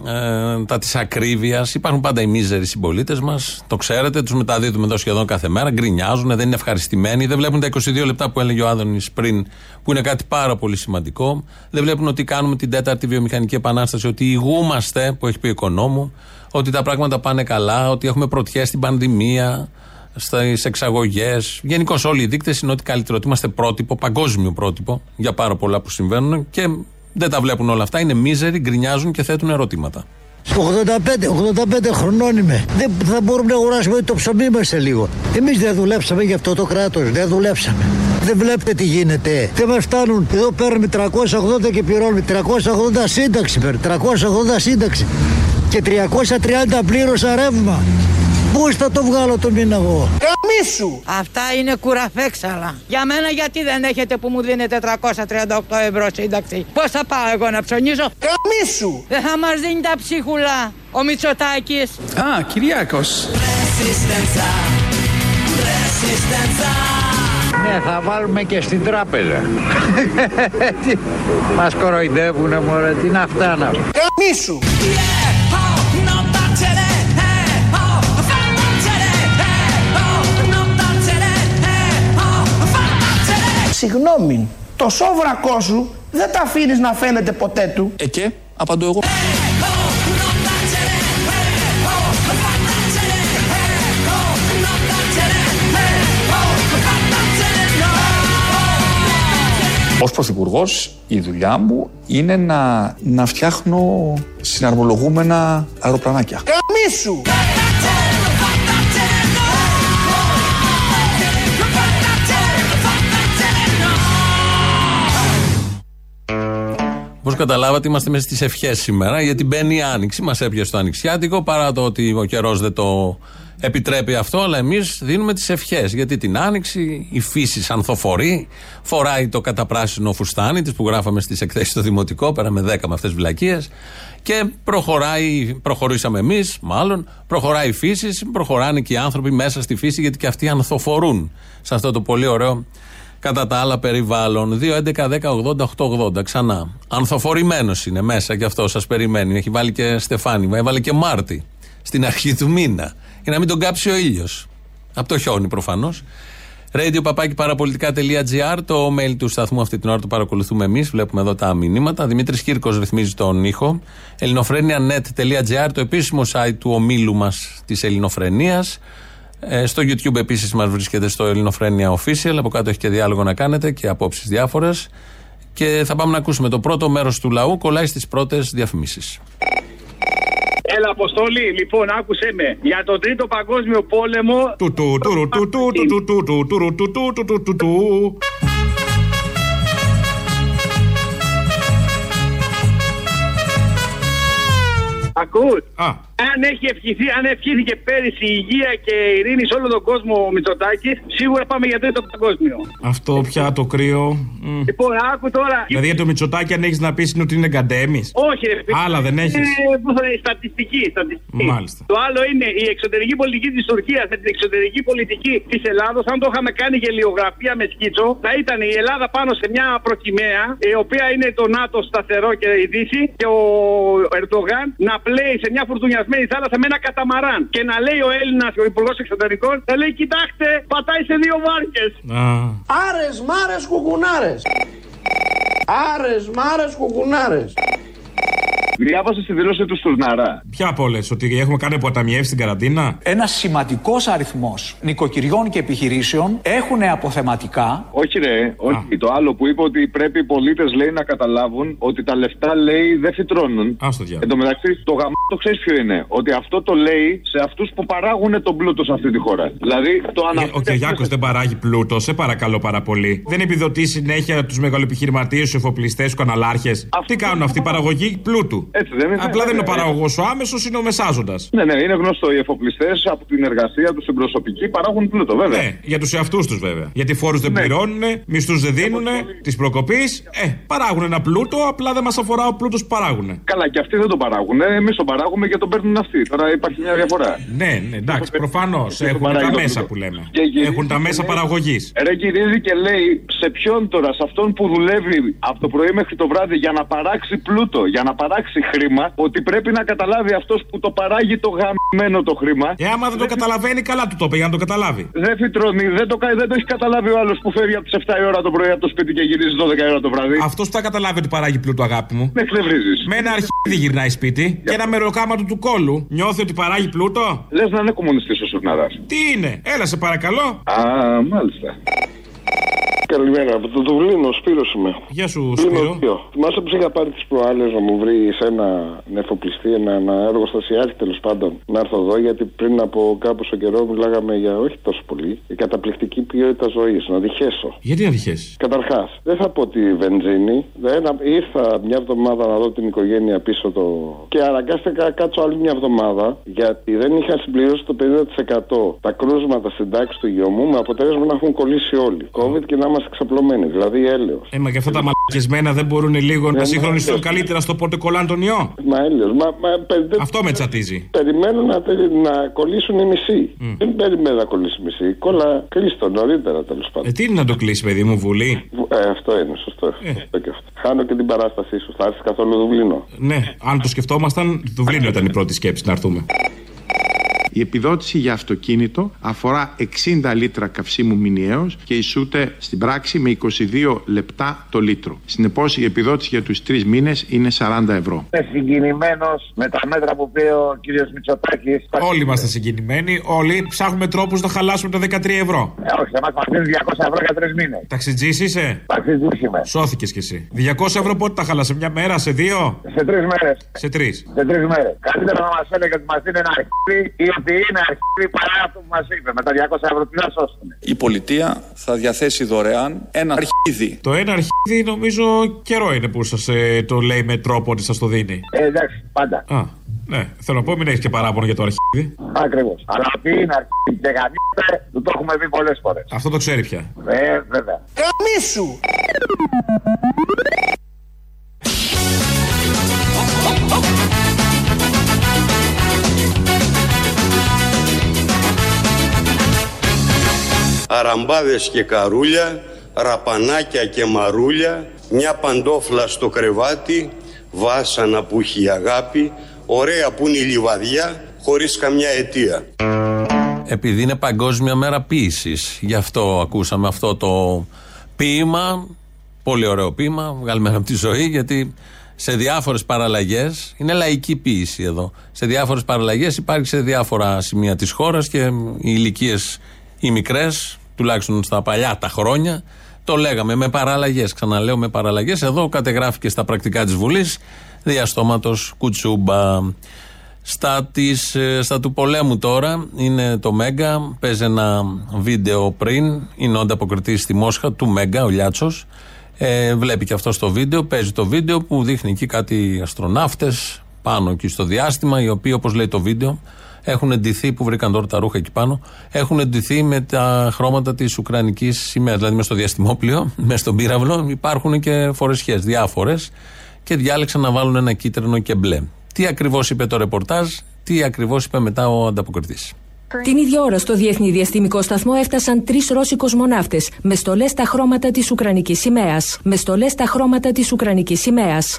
ε, τα της ακρίβειας υπάρχουν πάντα οι μίζεροι συμπολίτες μας το ξέρετε, τους μεταδίδουμε εδώ σχεδόν κάθε μέρα γκρινιάζουν, δεν είναι ευχαριστημένοι δεν βλέπουν τα 22 λεπτά που έλεγε ο Άδωνης πριν που είναι κάτι πάρα πολύ σημαντικό δεν βλέπουν ότι κάνουμε την τέταρτη βιομηχανική επανάσταση ότι ηγούμαστε που έχει πει ο οικονόμου ότι τα πράγματα πάνε καλά, ότι έχουμε πρωτιές στην πανδημία στις εξαγωγές. Γενικώς όλοι οι δείκτες είναι ότι καλύτερο. Ότι είμαστε πρότυπο, παγκόσμιο πρότυπο για πάρα πολλά που συμβαίνουν και δεν τα βλέπουν όλα αυτά. Είναι μίζεροι, γκρινιάζουν και θέτουν ερωτήματα.
85, 85 χρονών είμαι. Δεν θα μπορούμε να αγοράσουμε το ψωμί μας σε λίγο. Εμείς δεν δουλέψαμε για αυτό το κράτος, δεν δουλέψαμε. Δεν βλέπετε τι γίνεται. Δεν μας φτάνουν. Εδώ παίρνουμε 380 και πληρώνουμε 380 σύνταξη. παίρνουμε, 380 σύνταξη. Και 330 πλήρωσα ρεύμα. Πού θα το βγάλω το μήνα εγώ.
Καμίσου!
Αυτά είναι κουραφέξαλα. Για μένα γιατί δεν έχετε που μου δίνετε 338 ευρώ σύνταξη; Πώς θα πάω εγώ να ψωνίζω;
Καμίσου!
Δεν θα μας δίνει τα ψίχουλα ο Μητσοτάκης.
Α, Κυριάκος.
Ναι, θα βάλουμε και στην τράπεζα. Μας κοροϊδεύουνε μωρέ, τι να φτάνα.
Καμίσου! Συγγνώμη, το σόβρακό σου δεν τα αφήνεις να φαίνεται ποτέ του.
Ε και, απαντώ εγώ. Ως Πρωθυπουργός, η δουλειά μου είναι να, να φτιάχνω συναρμολογούμενα αεροπλανάκια.
Καμίσου!
Όπω καταλάβατε, είμαστε μέσα στις ευχές σήμερα, γιατί μπαίνει η άνοιξη. Μας έπιασε το ανοιξιάτικο, παρά το ότι ο καιρός δεν το επιτρέπει αυτό, αλλά εμείς δίνουμε τις ευχές. Γιατί την άνοιξη η φύση ανθοφορεί, φοράει το καταπράσινο φουστάνι της που γράφαμε στις εκθέσεις στο Δημοτικό, πέρα με 10 με αυτές τις βλακίες. Και προχωράει, προχωρήσαμε εμείς, μάλλον, προχωράει η φύση, προχωράνε και οι άνθρωποι μέσα στη φύση, γιατί και αυτοί ανθοφορούν σε αυτό το πολύ ωραίο κατά τα άλλα περιβάλλον. 2.11.10.80.880. Ξανά. Ανθοφορημένος είναι μέσα και αυτό σας περιμένει. Έχει βάλει και Στεφάνι, έβαλε και Μάρτι στην αρχή του μήνα. Για να μην τον κάψει ο ήλιος. Από το χιόνι προφανώς. Radio παπάκι παραπολιτικά.gr, το mail του σταθμού αυτή την ώρα το παρακολουθούμε εμείς. Βλέπουμε εδώ τα μηνύματα. Δημήτρης Κύρκος ρυθμίζει τον ήχο. ελληνοφρένια.net.gr, το επίσημο site του ομίλου μας της Ελληνοφρενίας. Στο YouTube επίση μα βρίσκεται στο Ελληνοφρένια Official. Από κάτω έχει και διάλογο να κάνετε και απόψει διάφορε. Και θα πάμε να ακούσουμε το πρώτο μέρο του λαού. Κολλάει στι πρώτε διαφημίσει.
Έλα, Αποστολή, λοιπόν, άκουσε με. Για τον Τρίτο Παγκόσμιο Πόλεμο. Ακούς.
Α,
αν έχει ευχηθεί, αν ευχήθηκε πέρυσι η υγεία και η ειρήνη σε όλο τον κόσμο ο Μητσοτάκης, σίγουρα πάμε για τρίτο παγκόσμιο.
Αυτό πια το κρύο. Μμ.
Λοιπόν, άκου τώρα.
Δηλαδή για το Μητσοτάκι αν έχεις να πεις είναι ότι είναι γκαντέμι.
Όχι, ρε φίλε.
Άλλα δεν έχεις.
Είναι, πώς θα είναι, στατιστική, στατιστική.
Μάλιστα.
Το άλλο είναι η εξωτερική πολιτική της Τουρκίας με την εξωτερική πολιτική της Ελλάδος. Αν το είχαμε κάνει γελιογραφία με σκίτσο, θα ήταν η Ελλάδα πάνω σε μια προκυμαία, η οποία είναι το ΝΑΤΟ σταθερό και η Δύση, και ο Ερντογάν να πλέει σε μια φουρτουνιασμένη θάλασσα με ένα καταμαράν. Και να λέει ο Έλληνας, ο Υπουργός Εξωτερικών, θα λέει: Κοιτάξτε, πατάει σε δύο βάρκες.
Άρες, μάρες, κουκουνάρες. Άρες, μάρες, κουκουνάρες.
Διάβασε τη δήλωση του Στουρναρά.
Ποια από όλες, ότι έχουμε κάνει αποταμιεύσει στην καραντίνα;
Ένας σημαντικός αριθμός νοικοκυριών και επιχειρήσεων έχουν αποθεματικά.
Όχι, ρε. Όχι. Το άλλο που είπε ότι πρέπει οι πολίτες λέει να καταλάβουν ότι τα λεφτά λέει δεν φυτρώνουν.
Α το διάβολο.
Εν τω μεταξύ, το γαμό το ξέρεις ποιο είναι; Ότι αυτό το λέει σε αυτούς που παράγουν τον πλούτο σε αυτή τη χώρα. Δηλαδή το
Ε,
αναφέρει.
Ο Κυριάκο δεν παράγει πλούτο, σε παρακαλώ πάρα πολύ. Δεν επιδοτεί συνέχεια τους μεγαλοεπιχειρηματίε, τους εφοπλιστές, τους καναλάρχες. Τι κάνουν αυτοί, παραγωγή πλούτου;
Έτσι δεν είναι.
Απλά δεν είναι ο
Ε,
παραγωγός ο άμεσος, είναι ο μεσάζοντας.
Ναι, ναι, είναι γνωστό. Οι εφοπλιστές από την εργασία τους στην προσωπική παράγουν πλούτο, βέβαια.
Ναι, για τους εαυτούς τους βέβαια. Γιατί φόρους δεν
Ναι.
πληρώνουν, μισθούς δεν δίνουν, της προκοπής. Ε, παράγουν ένα πλούτο, απλά δεν μας αφορά ο πλούτος που παράγουν.
Καλά, και αυτοί δεν τον παράγουν. Εμείς τον παράγουμε και τον παίρνουν αυτοί. Τώρα υπάρχει μια διαφορά.
Ναι, ναι, εντάξει, προφανώς έχουν
παράγει
τα
το
μέσα
πλούτο.
που λέμε.
Και γυρίζει
Έχουν τα
και
μέσα
λέει-
παραγωγής.
Ρε γυρίζει και λέει σε ποιον τώρα, σε αυτόν που δουλεύει από το πρωί μέχρι το βράδυ για να παράξει πλούτο, για να παράξει χρήμα, ότι πρέπει να καταλάβει αυτός που το παράγει το γαμμένο το χρήμα.
Ε, άμα δεν το καταλαβαίνει, καλά του το είπε για να το καταλάβει.
Δεν φυτρώνει, δεν το, κα- δεν το έχει καταλάβει ο άλλος που φεύγει από τις 7 η ώρα το πρωί από το σπίτι και γυρίζει 12 η ώρα το βράδυ.
Αυτός που θα καταλάβει ότι παράγει πλούτο, αγάπη μου.
Με εκνευρίζεις.
Με ένα αρχίδι γυρνάει σπίτι και ένα μεροκάματο του κόλου. Νιώθει ότι παράγει πλούτο.
Λες να είναι κομμουνιστής ο Σουρναρά.
Τι είναι, έλα σε παρακαλώ.
Α, μάλιστα.
Καλημέρα, από το Δουβλίνο, Σπύρος είμαι.
Γεια σου,
Δουβλίνο
Σπύρο.
δύο. Θυμάσαι που είχα πάρει τις προάλλες να μου βρεις ένα νεφοπλιστή, ένα, ένα εργοστασιάρχη τέλος πάντων να έρθω εδώ, γιατί πριν από κάποιο καιρό μιλάγαμε για όχι τόσο πολύ, η καταπληκτική ποιότητα ζωής. Να διχέσω.
Γιατί να διχέσεις;
Καταρχάς, δεν θα πω τη βενζίνη. Δεν, ήρθα μια εβδομάδα να δω την οικογένεια πίσω το. και αναγκάστηκα να κάτσω άλλη μια εβδομάδα γιατί δεν είχα συμπληρώσει το 50% τα κρούσματα στην τάξη του γιού μου με αποτέλεσμα να έχουν κολλήσει όλοι. COVID και να είμαστε ξαπλωμένοι, δηλαδή έλεος.
Ε, μα και αυτά τα μαλακισμένα δεν μπορούν λίγο να
Ναι,
συγχρονιστούν
ναι.
καλύτερα στο πότε κολλάνε τον ιό.
Μα έλεος. Μα, μα, πε-
Αυτό με τσατίζει.
Περιμένουν να, τε- να κολλήσουν οι μισοί. Δεν περιμένουν να κολλήσει η μισή. Κόλλα κλείστο νωρίτερα τέλος πάντων.
Ε, τι είναι να το κλείσει, παιδί μου, βουλή;
Ε, αυτό είναι, σωστό. σωστό και αυτό. Χάνω και την παράστασή σου. Θα έρθεις καθόλου Δουβλίνο.
Ναι, αν το σκεφτόμασταν, Δουβλίνο ήταν η πρώτη σκέψη να έρθουμε.
Η επιδότηση για αυτοκίνητο αφορά 60 λίτρα καυσίμου μηνιαίως και ισούται στην πράξη με 22 λεπτά το λίτρο. Συνεπώς η επιδότηση για τους τρεις μήνες είναι 40 ευρώ.
Είμαι συγκινημένος με τα μέτρα που πήρε ο κύριος Μητσοτάκης.
Όλοι είμαστε συγκινημένοι, όλοι ψάχνουμε τρόπους να χαλάσουμε τα 13 ευρώ.
Ε, όχι, σε εμά μας δίνουν 200 ευρώ για τρεις μήνες.
Ταξιτζής είσαι;
Ταξιτζή είμαι.
Σώθηκες κι εσύ. 200 ευρώ πότε τα χάλασε, μια μέρα, σε δύο;
Σε τρεις μέρες.
Σε τρεις.
Σε τρεις μέρες. Καλύτερα να μας έλεγε ότι μας δίνει ένα αρχίδι ή ότι είναι αρχίδι παρά αυτό που μα είπε. Με τα 200 ευρώ τι να σώσουν.
Η πολιτεία θα διαθέσει δωρεάν ένα αρχίδι.
Το ένα αρχίδι νομίζω καιρό είναι που σα το λέει με τρόπο ότι σα το δίνει.
Ε, εντάξει, πάντα.
Α, ναι. Θέλω να πω, μην έχει και παράπονο για το αρχίδι.
Ακριβώ. Αλλά ότι είναι αρχίδι και γαμίστε, του το έχουμε πει πολλέ φορέ.
Αυτό το ξέρει πια.
Ε, βέβαια.
Καμίσου!
Αραμπάδες και καρούλια, ραπανάκια και μαρούλια, μια παντόφλα στο κρεβάτι, βάσανα που έχει η αγάπη, ωραία που είναι η λιβαδιά, χωρίς καμιά αιτία.
Επειδή είναι Παγκόσμια Μέρα Ποίησης. Γι' αυτό ακούσαμε αυτό το ποίημα. Πολύ ωραίο ποίημα, βγάλουμε από τη ζωή, γιατί σε διάφορες παραλλαγές, είναι λαϊκή ποίηση εδώ. Σε διάφορες παραλλαγές υπάρχει σε διάφορα σημεία της χώρας και οι ηλικίες οι μικρές, τουλάχιστον στα παλιά τα χρόνια, το λέγαμε με παραλλαγές. Ξαναλέω με παραλλαγές. Εδώ κατεγράφηκε στα πρακτικά της Βουλής διαστόματος Κουτσούμπα. Στα, της, ε, στα του πολέμου τώρα είναι το Μέγκα. Παίζει ένα βίντεο πριν. Είναι ο ανταποκριτής στη Μόσχα του Μέγκα, ο Λιάτσος. Ε, βλέπει και αυτό το βίντεο. Παίζει το βίντεο που δείχνει εκεί κάτι αστροναύτες πάνω εκεί στο διάστημα, οι οποίοι, όπως λέει το βίντεο, έχουν εντυθεί, που βρήκαν τώρα τα ρούχα εκεί πάνω, έχουν εντυθεί με τα χρώματα της Ουκρανικής σημαία. Δηλαδή, μες στο διαστημόπλιο, μες στον πύραυλο, υπάρχουν και φορεσιές διάφορες και διάλεξαν να βάλουν ένα κίτρινο και μπλε. Τι ακριβώς είπε το ρεπορτάζ, τι ακριβώς είπε μετά ο ανταποκριτής.
Την ίδια ώρα στο Διεθνή Διαστημικό Σταθμό έφτασαν τρεις Ρώσοι κοσμοναύτε με στολές στα χρώματα της Ουκρανικής σημαίας. Με στολές στα χρώματα της Ουκρανικής σημαίας.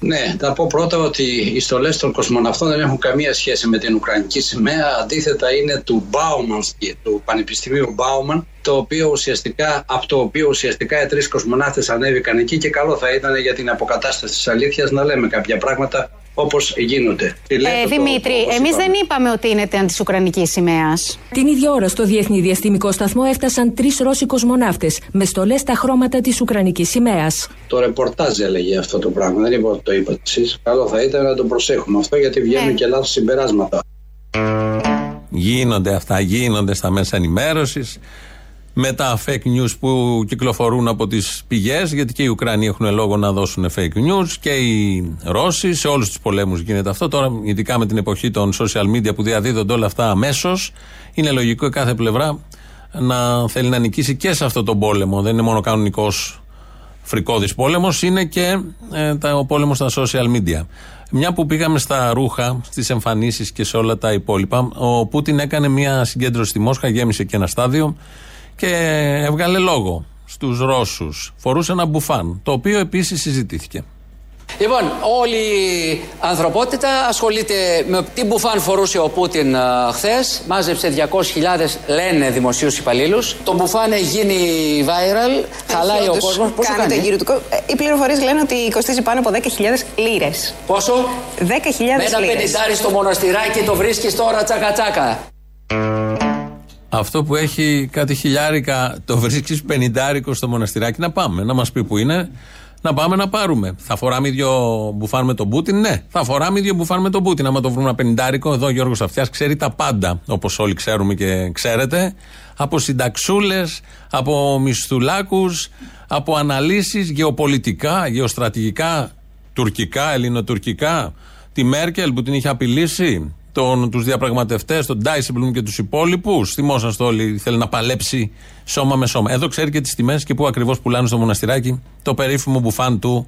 Ναι, θα πω πρώτα ότι οι στολές των κοσμοναυτών δεν έχουν καμία σχέση με την Ουκρανική σημαία. Αντίθετα, είναι του Μπάουμαν, του Πανεπιστημίου Μπάουμαν, το οποίο ουσιαστικά, από το οποίο ουσιαστικά οι τρεις κοσμοναύτες ανέβηκαν εκεί και καλό θα ήταν για την αποκατάσταση της αλήθειας να λέμε κάποια πράγματα όπως γίνονται. Τι λέτε
Ε,
το-
Δημήτρη,
όπως
εμείς
είπαμε.
δεν είπαμε ότι είναι της Ουκρανικής σημαίας.
Την ίδια ώρα στο Διεθνή Διαστημικό Σταθμό έφτασαν τρεις Ρώσοι κοσμοναύτε με στολές στα χρώματα της Ουκρανικής σημαίας.
Το ρεπορτάζ έλεγε αυτό το πράγμα. Δεν είπα ότι το είπατε εσείς. Καλό θα ήταν να το προσέχουμε αυτό γιατί βγαίνουν και λάθος συμπεράσματα.
Γίνονται αυτά, γίνονται στα μέσα ενημέρωσης. Με τα fake news που κυκλοφορούν από τις πηγές, γιατί και οι Ουκρανοί έχουν λόγο να δώσουν fake news και οι Ρώσοι. Σε όλους τους πολέμους γίνεται αυτό. Τώρα, ειδικά με την εποχή των social media που διαδίδονται όλα αυτά αμέσως, είναι λογικό η κάθε πλευρά να θέλει να νικήσει και σε αυτό τον πόλεμο. Δεν είναι μόνο κανονικός φρικόδης πόλεμος είναι και ε, τα, ο πόλεμος στα social media. Μια που πήγαμε στα ρούχα, στις εμφανίσεις και σε όλα τα υπόλοιπα, ο Πούτιν έκανε μια συγκέντρωση στη Μόσχα, γέμισε και ένα στάδιο και έβγαλε λόγο στους Ρώσους. Φορούσε ένα μπουφάν, το οποίο επίσης συζητήθηκε.
Λοιπόν, όλη η ανθρωπότητα ασχολείται με τι μπουφάν φορούσε ο Πούτιν χθες. Μάζεψε 200.000 λένε δημοσίους υπαλλήλους. Το μπουφάν έχει γίνει viral. Χαλάει ο
όντως
κόσμος. Πόσο
κάνετε
κάνει;
γύρω του κο- Ε, Οι πληροφορίες λένε ότι κοστίζει πάνω από 10.000 λίρες.
Πόσο;
10.000
Με ένα
λίρες.
πενιντάρι στο μοναστηράκι το βρίσκεις τώρα τσακα τσακα.
Αυτό που έχει κάτι χιλιάρικα, το βρίσκεις πενιντάρικο στο μοναστηράκι να πάμε, να μας πει που είναι, να πάμε να πάρουμε. Θα φοράμε ίδιο μπουφάν με τον Πούτιν, ναι. Θα φοράμε ίδιο μπουφάν με τον Πούτιν. Άμα το βρούμε ένα πενιντάρικο, εδώ ο Γιώργος Αυτιάς ξέρει τα πάντα, όπως όλοι ξέρουμε και ξέρετε. Από συνταξούλες, από μισθουλάκους, από αναλύσεις γεωπολιτικά, γεωστρατηγικά, τουρκικά, ελληνοτουρκικά. Τη Μέρκελ που την είχε απειλήσει, τον, τους διαπραγματευτές, τον Ντάισιμπλουμ και τους υπόλοιπους. Θυμόσαστε όλοι, θέλει να παλέψει σώμα με σώμα. Εδώ ξέρει και τις τιμές και πού ακριβώς πουλάνε στο μοναστηράκι το περίφημο μπουφάν του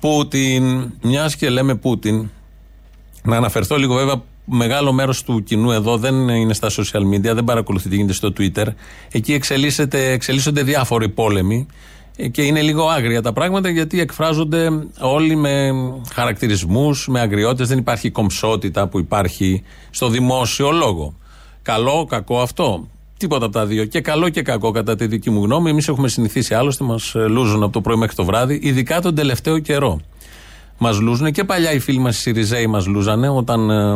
Πούτιν. Μιας και λέμε Πούτιν, να αναφερθώ λίγο βέβαια μεγάλο μέρος του κοινού εδώ δεν είναι στα social media, δεν παρακολουθεί τι γίνεται στο Twitter. Εκεί εξελίσσονται διάφοροι πόλεμοι και είναι λίγο άγρια τα πράγματα γιατί εκφράζονται όλοι με χαρακτηρισμούς, με αγριότητες. Δεν υπάρχει κομψότητα που υπάρχει στο δημόσιο λόγο. Καλό, κακό αυτό. Τίποτα από τα δύο. Και καλό και κακό, κατά τη δική μου γνώμη. Εμείς έχουμε συνηθίσει άλλωστε, μας λούζουν από το πρωί μέχρι το βράδυ, ειδικά τον τελευταίο καιρό. Μας λούζουν και παλιά οι φίλοι μας οι Σιριζέοι μας λούζανε όταν ε,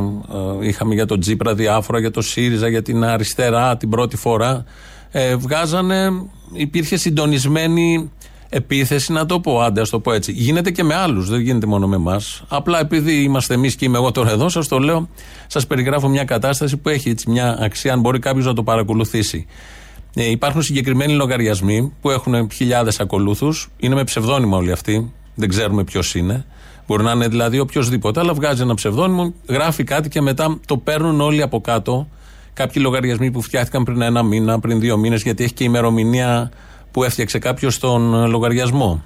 ε, είχαμε για τον Τζίπρα διάφορα, για το ΣΥΡΙΖΑ, για την αριστερά την πρώτη φορά. Ε, βγάζανε, υπήρχε συντονισμένη επίθεση, να το πω, άντε, ας το πω έτσι. Γίνεται και με άλλους, δεν γίνεται μόνο με εμάς. Απλά επειδή είμαστε εμείς και είμαι εγώ τώρα εδώ, σας το λέω, σας περιγράφω μια κατάσταση που έχει έτσι μια αξία, αν μπορεί κάποιος να το παρακολουθήσει. Ε, υπάρχουν συγκεκριμένοι λογαριασμοί που έχουν χιλιάδες ακολούθους, είναι με ψευδόνυμα όλοι αυτοί, δεν ξέρουμε ποιος είναι. Μπορεί να είναι δηλαδή οποιοδήποτε, αλλά βγάζει ένα ψευδόνυμο, γράφει κάτι και μετά το παίρνουν όλοι από κάτω. Κάποιοι λογαριασμοί που φτιάχτηκαν πριν ένα μήνα, πριν δύο μήνες, γιατί έχει και ημερομηνία που έφτιαξε κάποιος τον λογαριασμό.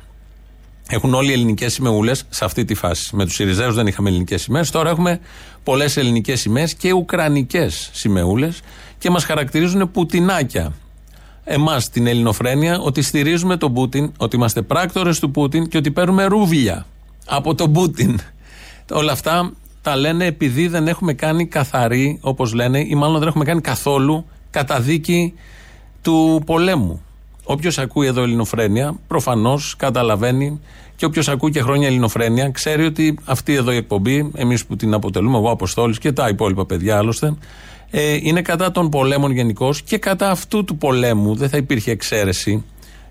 Έχουν όλοι ελληνικές σημεούλες σε αυτή τη φάση. Με τους Σιριζέους δεν είχαμε ελληνικές σημαίες. Τώρα έχουμε πολλές ελληνικές σημαίες και ουκρανικές σημεούλες και μας χαρακτηρίζουν πουτινάκια. Εμάς την ελληνοφρένεια ότι στηρίζουμε τον Πούτιν, ότι είμαστε πράκτορες του Πούτιν και ότι παίρνουμε ρούβλια από τον Πούτιν. Όλα αυτά τα λένε επειδή δεν έχουμε κάνει καθαρή, όπως λένε, ή μάλλον δεν έχουμε κάνει καθόλου καταδίκη του πολέμου. Όποιος ακούει εδώ Ελληνοφρένια, προφανώς καταλαβαίνει και όποιος ακούει και χρόνια Ελληνοφρένια, ξέρει ότι αυτή εδώ η εκπομπή, εμείς που την αποτελούμε, εγώ Αποστόλης και τα υπόλοιπα παιδιά άλλωστε, ε, είναι κατά των πολέμων γενικώς και κατά αυτού του πολέμου. Δεν θα υπήρχε εξαίρεση.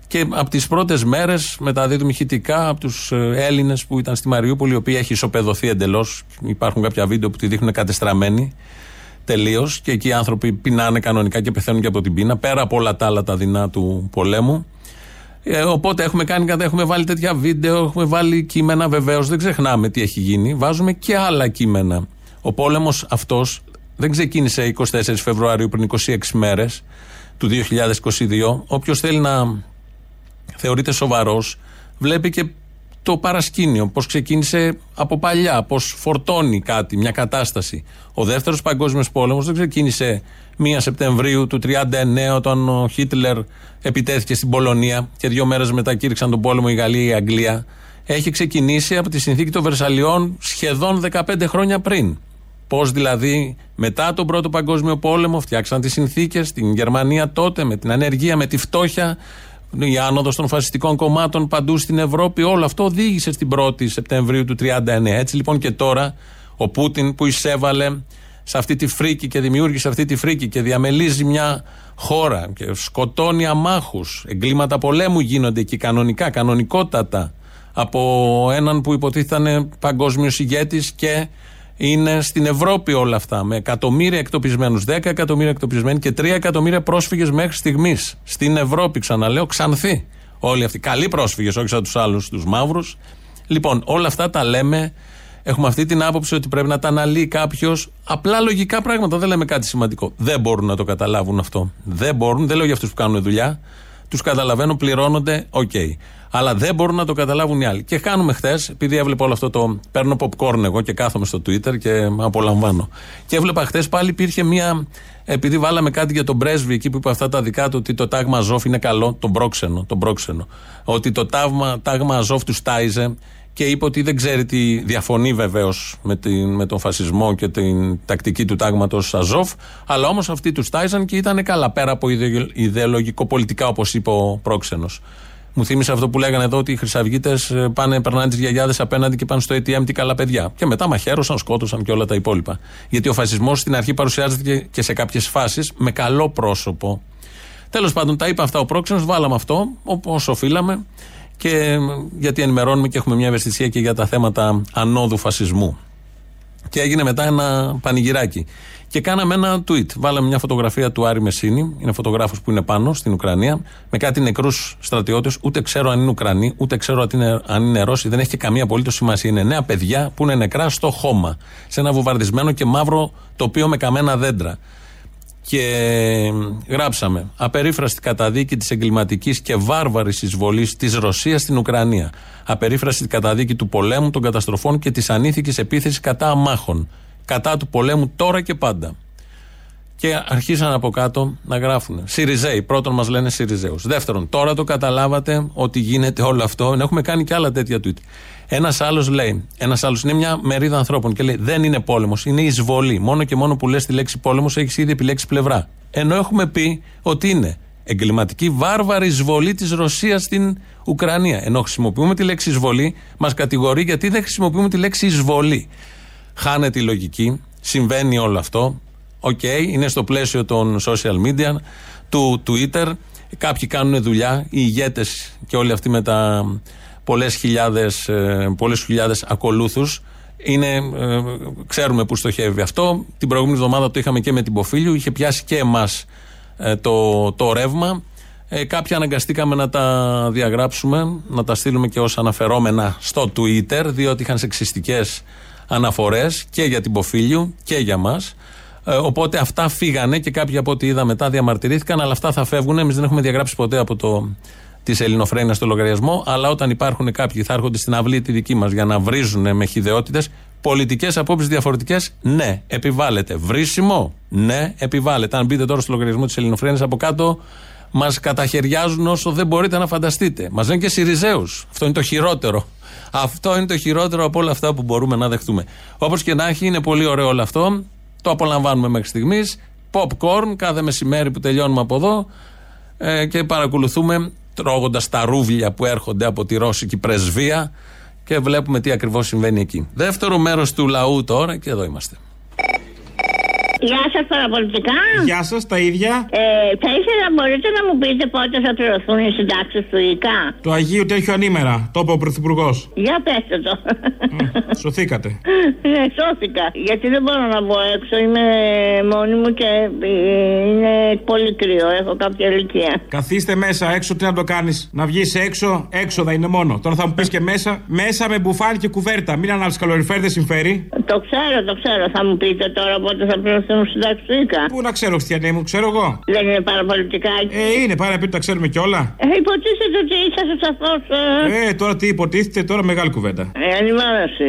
Και από τις πρώτες μέρες μεταδίδουμε ηχητικά από τους ε, Έλληνες που ήταν στη Μαριούπολη, η οποία έχει ισοπεδωθεί εντελώς. Υπάρχουν κάποια βίντεο που τη δείχνουν κατεστραμμένη τελείως και εκεί οι άνθρωποι πεινάνε κανονικά και πεθαίνουν και από την πείνα, πέρα από όλα τα άλλα τα δεινά του πολέμου. Ε, οπότε έχουμε κάνει κατά, έχουμε βάλει τέτοια βίντεο, έχουμε βάλει κείμενα βεβαίως. Δεν ξεχνάμε τι έχει γίνει. Βάζουμε και άλλα κείμενα. Ο πόλεμος αυτός δεν ξεκίνησε 24 Φεβρουαρίου πριν 26 μέρες του 2022. Όποιος θέλει να θεωρείται σοβαρός, βλέπει και το παρασκήνιο, πώς ξεκίνησε από παλιά, πώς φορτώνει κάτι, μια κατάσταση. Ο δεύτερος παγκόσμιος πόλεμος δεν ξεκίνησε 1 Σεπτεμβρίου του 1939 όταν ο Χίτλερ επιτέθηκε στην Πολωνία και δύο μέρες μετά κήρυξαν τον πόλεμο η Γαλλία ή η Αγγλία. Έχει ξεκινήσει από τη συνθήκη των Βερσαλιών σχεδόν 15 χρόνια πριν. Πώς δηλαδή μετά τον Πρώτο Παγκόσμιο Πόλεμο φτιάξαν τις συνθήκες στην Γερμανία τότε με την ανεργία, με τη φτώχεια, η άνοδος των φασιστικών κομμάτων παντού στην Ευρώπη, όλο αυτό οδήγησε στην 1η Σεπτεμβρίου του 1939. Έτσι λοιπόν και τώρα ο Πούτιν που εισέβαλε σε αυτή τη φρίκη και δημιούργησε αυτή τη φρίκη και διαμελίζει μια χώρα και σκοτώνει αμάχους. Εγκλήματα πολέμου γίνονται εκεί κανονικά, κανονικότατα από έναν που υποτίθεται παγκόσμιος ηγέτης και είναι στην Ευρώπη όλα αυτά. Με εκατομμύρια εκτοπισμένους, 10 εκατομμύρια εκτοπισμένοι και 3 εκατομμύρια πρόσφυγες μέχρι στιγμής. Στην Ευρώπη, ξαναλέω, ξανθεί. Όλοι αυτοί. Καλοί πρόσφυγες, όχι σαν τους άλλους, τους μαύρους. Λοιπόν, όλα αυτά τα λέμε. Έχουμε αυτή την άποψη ότι πρέπει να τα αναλύει κάποιος. Απλά λογικά πράγματα. Δεν λέμε κάτι σημαντικό. Δεν μπορούν να το καταλάβουν αυτό. Δεν μπορούν. Δεν λέω για αυτούς που κάνουν δουλειά. Τους καταλαβαίνω, πληρώνονται, OK. Okay αλλά δεν μπορούν να το καταλάβουν οι άλλοι. Και κάνουμε χθες, επειδή έβλεπα όλο αυτό το. Παίρνω popcorn εγώ και κάθομαι στο Twitter και απολαμβάνω. Και έβλεπα χθες πάλι υπήρχε μια. Επειδή βάλαμε κάτι για τον πρέσβη εκεί που είπε αυτά τα δικά του, ότι το τάγμα Αζόφ είναι καλό, τον πρόξενο, τον πρόξενο. Ότι το τάγμα, τάγμα Αζόφ τους τάιζε και είπε ότι δεν ξέρει τι διαφωνεί βεβαίως με, με τον φασισμό και την τακτική του τάγματος Αζόφ, αλλά όμως αυτοί του στάιζαν και ήταν καλά πέρα από ιδεολογικό-πολιτικά, όπως είπε ο πρόξενος. Μου θύμισε αυτό που λέγανε εδώ ότι οι Χρυσαυγίτες πάνε, περνάνε τις γιαγιάδες απέναντι και πάνε στο ATM τι καλά παιδιά. Και μετά μαχαίρωσαν, σκότωσαν και όλα τα υπόλοιπα. Γιατί ο φασισμός στην αρχή παρουσιάζεται και σε κάποιες φάσεις με καλό πρόσωπο. Τέλος πάντων, τα είπα αυτά ο πρόξενος, βάλαμε αυτό όπω οφείλαμε και γιατί ενημερώνουμε και έχουμε μια ευαισθησία και για τα θέματα ανόδου φασισμού. Και έγινε μετά ένα πανηγυράκι. Και κάναμε ένα tweet. Βάλαμε μια φωτογραφία του Άρη Μεσίνη, είναι φωτογράφος που είναι πάνω στην Ουκρανία, με κάτι νεκρούς στρατιώτες. Ούτε ξέρω αν είναι Ουκρανοί, ούτε ξέρω αν είναι, αν είναι Ρώσοι. Δεν έχει και καμία απολύτως σημασία. Είναι νέα παιδιά που είναι νεκρά στο χώμα. Σε ένα βουβαρδισμένο και μαύρο τοπίο με καμένα δέντρα. Και γράψαμε απερίφραστη καταδίκη της εγκληματικής και βάρβαρης εισβολής της Ρωσίας στην Ουκρανία. Απερίφραστη καταδίκη του πολέμου, των καταστροφών και της ανήθικης επίθεσης κατά αμάχων. Κατά του πολέμου τώρα και πάντα. Και αρχίσαν από κάτω να γράφουν. Σιριζέοι. Πρώτον, μας λένε Σιριζέους. Δεύτερον, τώρα το καταλάβατε ότι γίνεται όλο αυτό. Έχουμε κάνει και άλλα τέτοια tweet. Ένας άλλος λέει, ένας άλλος είναι μια μερίδα ανθρώπων και λέει: Δεν είναι πόλεμος, είναι εισβολή. Μόνο και μόνο που λες τη λέξη πόλεμος έχεις ήδη επιλέξει πλευρά. Ενώ έχουμε πει ότι είναι εγκληματική βάρβαρη εισβολή της Ρωσίας στην Ουκρανία. Ενώ χρησιμοποιούμε τη λέξη εισβολή, μας κατηγορεί γιατί δεν χρησιμοποιούμε τη λέξη εισβολή. Χάνεται η λογική, συμβαίνει όλο αυτό. Οκ, είναι στο πλαίσιο των social media, του Twitter. Κάποιοι κάνουν δουλειά, οι ηγέτες και όλοι αυτοί με τα πολλές χιλιάδες, ε, πολλές χιλιάδες ακολούθους είναι, ε, ξέρουμε που στοχεύει αυτό. Την προηγούμενη εβδομάδα το είχαμε και με την Μποφίλιου. Είχε πιάσει και εμάς ε, το, το ρεύμα. Ε, κάποια αναγκαστήκαμε να τα διαγράψουμε, να τα στείλουμε και ως αναφερόμενα στο Twitter, διότι είχαν σεξιστικές αναφορές και για την Ποφίλιο και για μας. οπότε αυτά φύγανε και κάποιοι από ό,τι είδα μετά διαμαρτυρήθηκαν, αλλά αυτά θα φεύγουν. Εμείς δεν έχουμε διαγράψει ποτέ από το της Ελληνοφρένειας στο λογαριασμό, αλλά όταν υπάρχουν κάποιοι θα έρχονται στην αυλή τη δική μας για να βρίζουν με χιδεότητες, πολιτικές απόψεις διαφορετικές, ναι, επιβάλλεται. Βρίσιμο, ναι, επιβάλλεται. Αν μπείτε τώρα στο λογαριασμό της Ελληνοφρένειας από κάτω, μας καταχαιριάζουν όσο δεν μπορείτε να φανταστείτε. Μας λένε και Σιριζέους. Αυτό είναι το χειρότερο. Αυτό είναι το χειρότερο από όλα αυτά που μπορούμε να δεχτούμε. Όπως και να έχει, είναι πολύ ωραίο όλο αυτό. Το απολαμβάνουμε μέχρι στιγμής. Popcorn κάθε μεσημέρι που τελειώνουμε από εδώ ε, και παρακολουθούμε τρώγοντας τα ρούβλια που έρχονται από τη ρώσικη πρεσβεία και βλέπουμε τι ακριβώς συμβαίνει εκεί. Δεύτερο μέρος του λαού τώρα και εδώ είμαστε.
Γεια σας, παραπολιτικά.
Γεια σας, τα ίδια.
Ε, θα ήθελα να μπορείτε να μου πείτε πότε θα πληρωθούν οι συντάξεις του ΙΚΑ;
Το Αγίου Τέτοιο Ανήμερα, το είπε ο Πρωθυπουργός.
Για πέστε το.
σωθήκατε.
Ναι, σώθηκα. Γιατί δεν μπορώ να βγω έξω. Είμαι μόνη μου και είναι πολύ κρύο. Έχω κάποια ηλικία.
Καθίστε μέσα, έξω τι να το κάνεις. Να βγεις έξω, έξοδα είναι μόνο. Τώρα θα μου πεις και μέσα, μέσα με μπουφάν και κουβέρτα. Μην ανάψει καλοριφέρ, δεν συμφέρει.
Το ξέρω, το ξέρω. Θα μου πείτε τώρα πότε θα πληρωθούν
Πού να ξέρω, Χριστιανή μου, ξέρω εγώ.
Δεν είναι παραπολιτικά.
Ε, είναι, πάρα πει τα ξέρουμε κιόλας.
Ε, υποτίθεται ότι είσαστε σαφώς.
Ε... ε, τώρα τι υποτίθεται, τώρα μεγάλη κουβέντα.
Ε, ενημέρωση.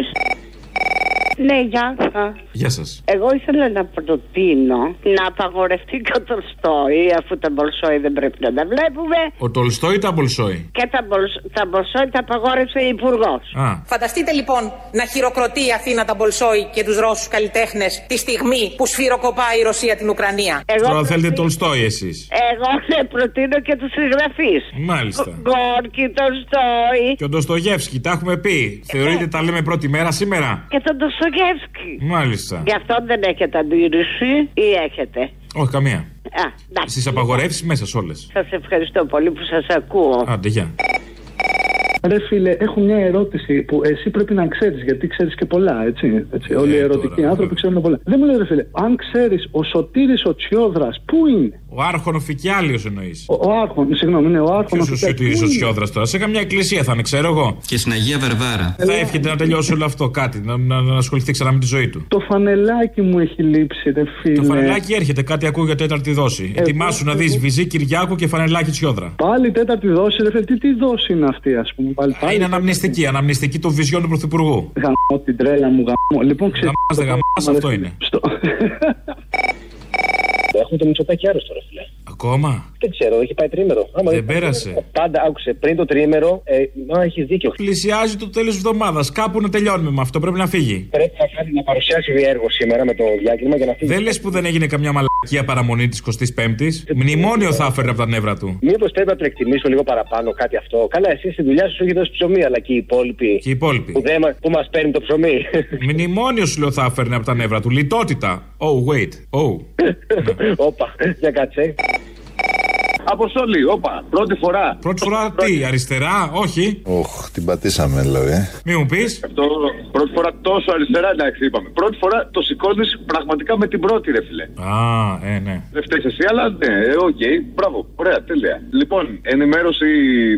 Ναι, γεια σας.
Γεια σας.
Εγώ ήθελα να προτείνω να απαγορευτεί και ο Τολστόι, αφού τα Μπολσόι δεν πρέπει να τα βλέπουμε.
Ο Τολστόι ή τα Μπολσόι.
Και τα, Μπολ, τα Μπολσόι τα απαγόρευσε η Υπουργός.
Φανταστείτε λοιπόν να χειροκροτεί η Αθήνα τα Μπολσόι και τους Ρώσους καλλιτέχνες τη στιγμή που σφυροκοπάει η Ρωσία την Ουκρανία.
Εγώ Τώρα θέλετε Τολστόη εσείς.
Εγώ σε προτείνω και τους συγγραφείς.
Μάλιστα.
Γκόρκι, Τολστόη.
Και ο Ντοστογεύσκι, τα έχουμε πει. Θεωρείτε τα λέμε πρώτη μέρα σήμερα;
Και τον Ντοστογεύσκι.
Μάλιστα.
Γι' αυτό δεν έχετε αντίρρηση ή έχετε;
Όχι, καμία. Στις απαγορεύσεις μέσα σε όλες.
Σας ευχαριστώ πολύ που σας ακούω.
Άντε, γεια.
Ρε φίλε, έχω μια ερώτηση που εσύ πρέπει να ξέρεις, γιατί ξέρεις και πολλά, έτσι. έτσι. Όλοι οι ερωτικοί άνθρωποι ξέρουν πολλά. Δεν μου λέει, ρε φίλε, αν ξέρεις ο Σωτήρης ο Τσιόδρας, πού είναι;
Ο Άρχον Φικιάλιος εννοείς.
Ο, ο Άρχον, συγγνώμη, ναι, ο Άρχον
Ποιο ο Σωτήρης ο Τσιόδρας τώρα, σε καμιά εκκλησία θα είναι, ξέρω εγώ.
Και στην Αγία Βερβάρα.
Θα εύχεται να τελειώσει όλο αυτό κάτι, να, να, να ασχοληθεί ξανά με τη ζωή του.
Το φανελάκι μου έχει λείψει, ρε φίλε.
Το φανελάκι έρχεται, κάτι ακούω για τέταρτη δόση. Ε, Ετοιμάσου να δεις βυζί Κυριάκου και φανελάκι Τσιόδρα.
Πάλι τέταρτη δόση, ρε φίλε, τι, τι δόση είναι αυτή, ας πούμε; Πάλι, πάλι,
είναι αναμνηστική, αναμνηστική των βυζιών του Πρωθυπουργού.
Γαμώ την τρέλα μου, γαμώ. Λοιπόν,
ξέρω. Γαμάς, δεν αυτό είναι.
Έχουμε το Μητσοτάκι άρρωστο, ρε φίλε.
Ακόμα;
Δεν ξέρω, έχει πάει τρίμερο.
Άμα δεν πέρασε.
Πάντα άκουσε πριν το τρίμερο, ε, μα έχεις δίκιο.
Πλησιάζει το τέλος εβδομάδας. Κάπου να τελειώνουμε με αυτό. Πρέπει να φύγει.
Πρέπει να, κάνει, να παρουσιάσει έργο σήμερα με το διάκριμα για να φύγει.
Δεν λες που δεν έγινε καμιά μαλακία μαλακία παραμονή της 25η. Μνημόνιο θα έφερε από τα νεύρα του.
Μήπως πρέπει να το εκτιμήσω λίγο παραπάνω κάτι αυτό. Καλά, εσύ στη δουλειά σου έχει δώσει ψωμί, αλλά και οι υπόλοιποι.
Και οι υπόλοιποι.
Που, δεν μα- που μας παίρνει το ψωμί.
Μνημόνιο σου λέω θα έφερνε από τα νεύρα του. Λιτότητα. Oh, wait. Oh.
Όπα, για κάτσε.
Αποστολή, όπα, πρώτη φορά.
Πρώτη φορά τι, αριστερά, όχι.
Οχ, την πατήσαμε, λέω,
Μη μου πεις.
Αυτό, πρώτη φορά τόσο αριστερά, εντάξει, είπαμε. Πρώτη φορά το σηκώνεις πραγματικά με την πρώτη, ρε φίλε.
Α, ε, ναι.
Δεν φταίεις εσύ, αλλά ναι, ε, οκ, μπράβο, ωραία, τέλεια. Λοιπόν, ενημέρωση,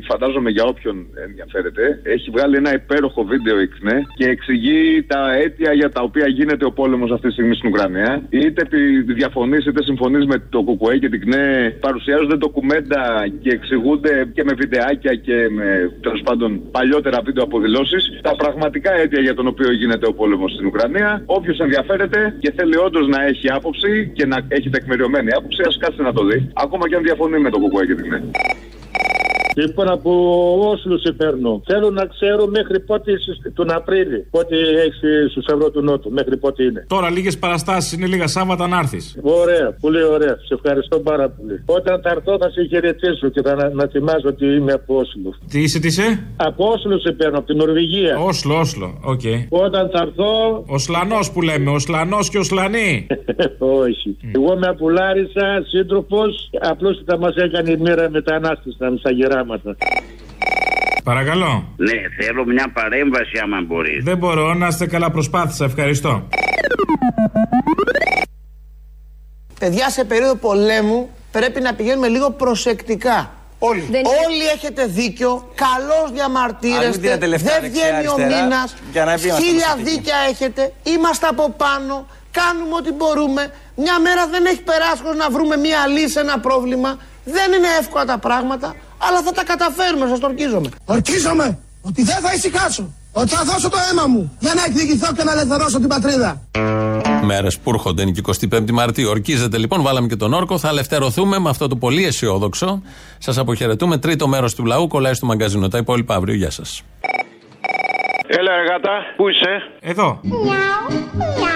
φαντάζομαι για όποιον ενδιαφέρεται, έχει βγάλει ένα υπέροχο βίντεο η ΚΝΕ και εξηγεί τα αίτια για τα οποία γίνεται ο πόλεμος αυτή τη στιγμή στην Ουκρανία. Είτε διαφωνείς είτε συμφωνείς με το ΚΚΕ και την ΚΝΕ, παρουσιάζονται ντοκουμέντα και εξηγούνται και με βιντεάκια και με τέλος πάντων παλιότερα βίντεο αποδηλώσεις τα πραγματικά αίτια για τον οποίο γίνεται ο πόλεμος στην Ουκρανία. Όποιος ενδιαφέρεται και θέλει όντως να έχει άποψη και να έχει τεκμηριωμένη άποψη, ας κάτσει να το δει. Ακόμα και αν διαφωνεί με το ΚΚΕ και την ΚΝΕ.
Λοιπόν, από Όσλο σε παίρνω. Θέλω να ξέρω μέχρι πότε είσαι- τον Απρίλη. Πότε έχεις Σταυρό του Νότου. Μέχρι πότε είναι.
Τώρα λίγες παραστάσεις είναι λίγα Σάββατα να έρθεις.
Ωραία, πολύ ωραία. Σε ευχαριστώ πάρα πολύ. Όταν θα έρθω θα σε χαιρετήσω και θα να, να θυμάσαι ότι είμαι από Όσλο.
Τι είσαι, τι είσαι;
Από Όσλο σε παίρνω, από την Νορβηγία.
Όσλο, Όσλο. Οκ.
Όταν θα έρθω.
Οσλανό που λέμε, Οσλανό και Οσλανή.
Όχι. Εγώ είμαι από Λάρισα, σύντροφος. Απλώς θα μας έκανε η μοίρα μετανάστε στα γεράματα.
Παρακαλώ.
Ναι, θέλω μια παρέμβαση άμα μπορείς.
Δεν μπορώ να είστε καλά, προσπάθησα. Ευχαριστώ.
Παιδιά, σε περίοδο πολέμου πρέπει να πηγαίνουμε λίγο προσεκτικά. Όλοι. Όλοι έχετε δίκιο. Καλώς
Αν μην
διαμαρτύρεστε.
δίνετε λεφτά
Δεν
δεξιά,
βγαίνει ο
αριστερά,
μήνας.
για να πει είμαστε
Χίλια
προσεκτικοί.
δίκια έχετε. Είμαστε από πάνω. Κάνουμε ό,τι μπορούμε. Μια μέρα δεν έχει περάσει χωρίς να βρούμε μια λύση σε ένα πρόβλημα. Δεν είναι εύκολα τα πράγματα. Αλλά θα τα καταφέρουμε, σας το ορκίζομαι.
Ορκίζομαι ότι δεν θα ησυχάσω. Ότι θα δώσω το αίμα μου για να εκδικηθώ και να ελευθερώσω την πατρίδα.
Μέρες που έρχονται είναι και 25η Μαρτίου. Ορκίζεται λοιπόν, βάλαμε και τον όρκο. Θα ελευθερωθούμε με αυτό το πολύ αισιόδοξο. Σας αποχαιρετούμε. Τρίτο μέρος του λαού κολλάει στο μαγκαζίνο. Τα υπόλοιπα αύριο. Γεια σας.
Έλα, εργάτα, πού είσαι;
Εδώ.
Τελικά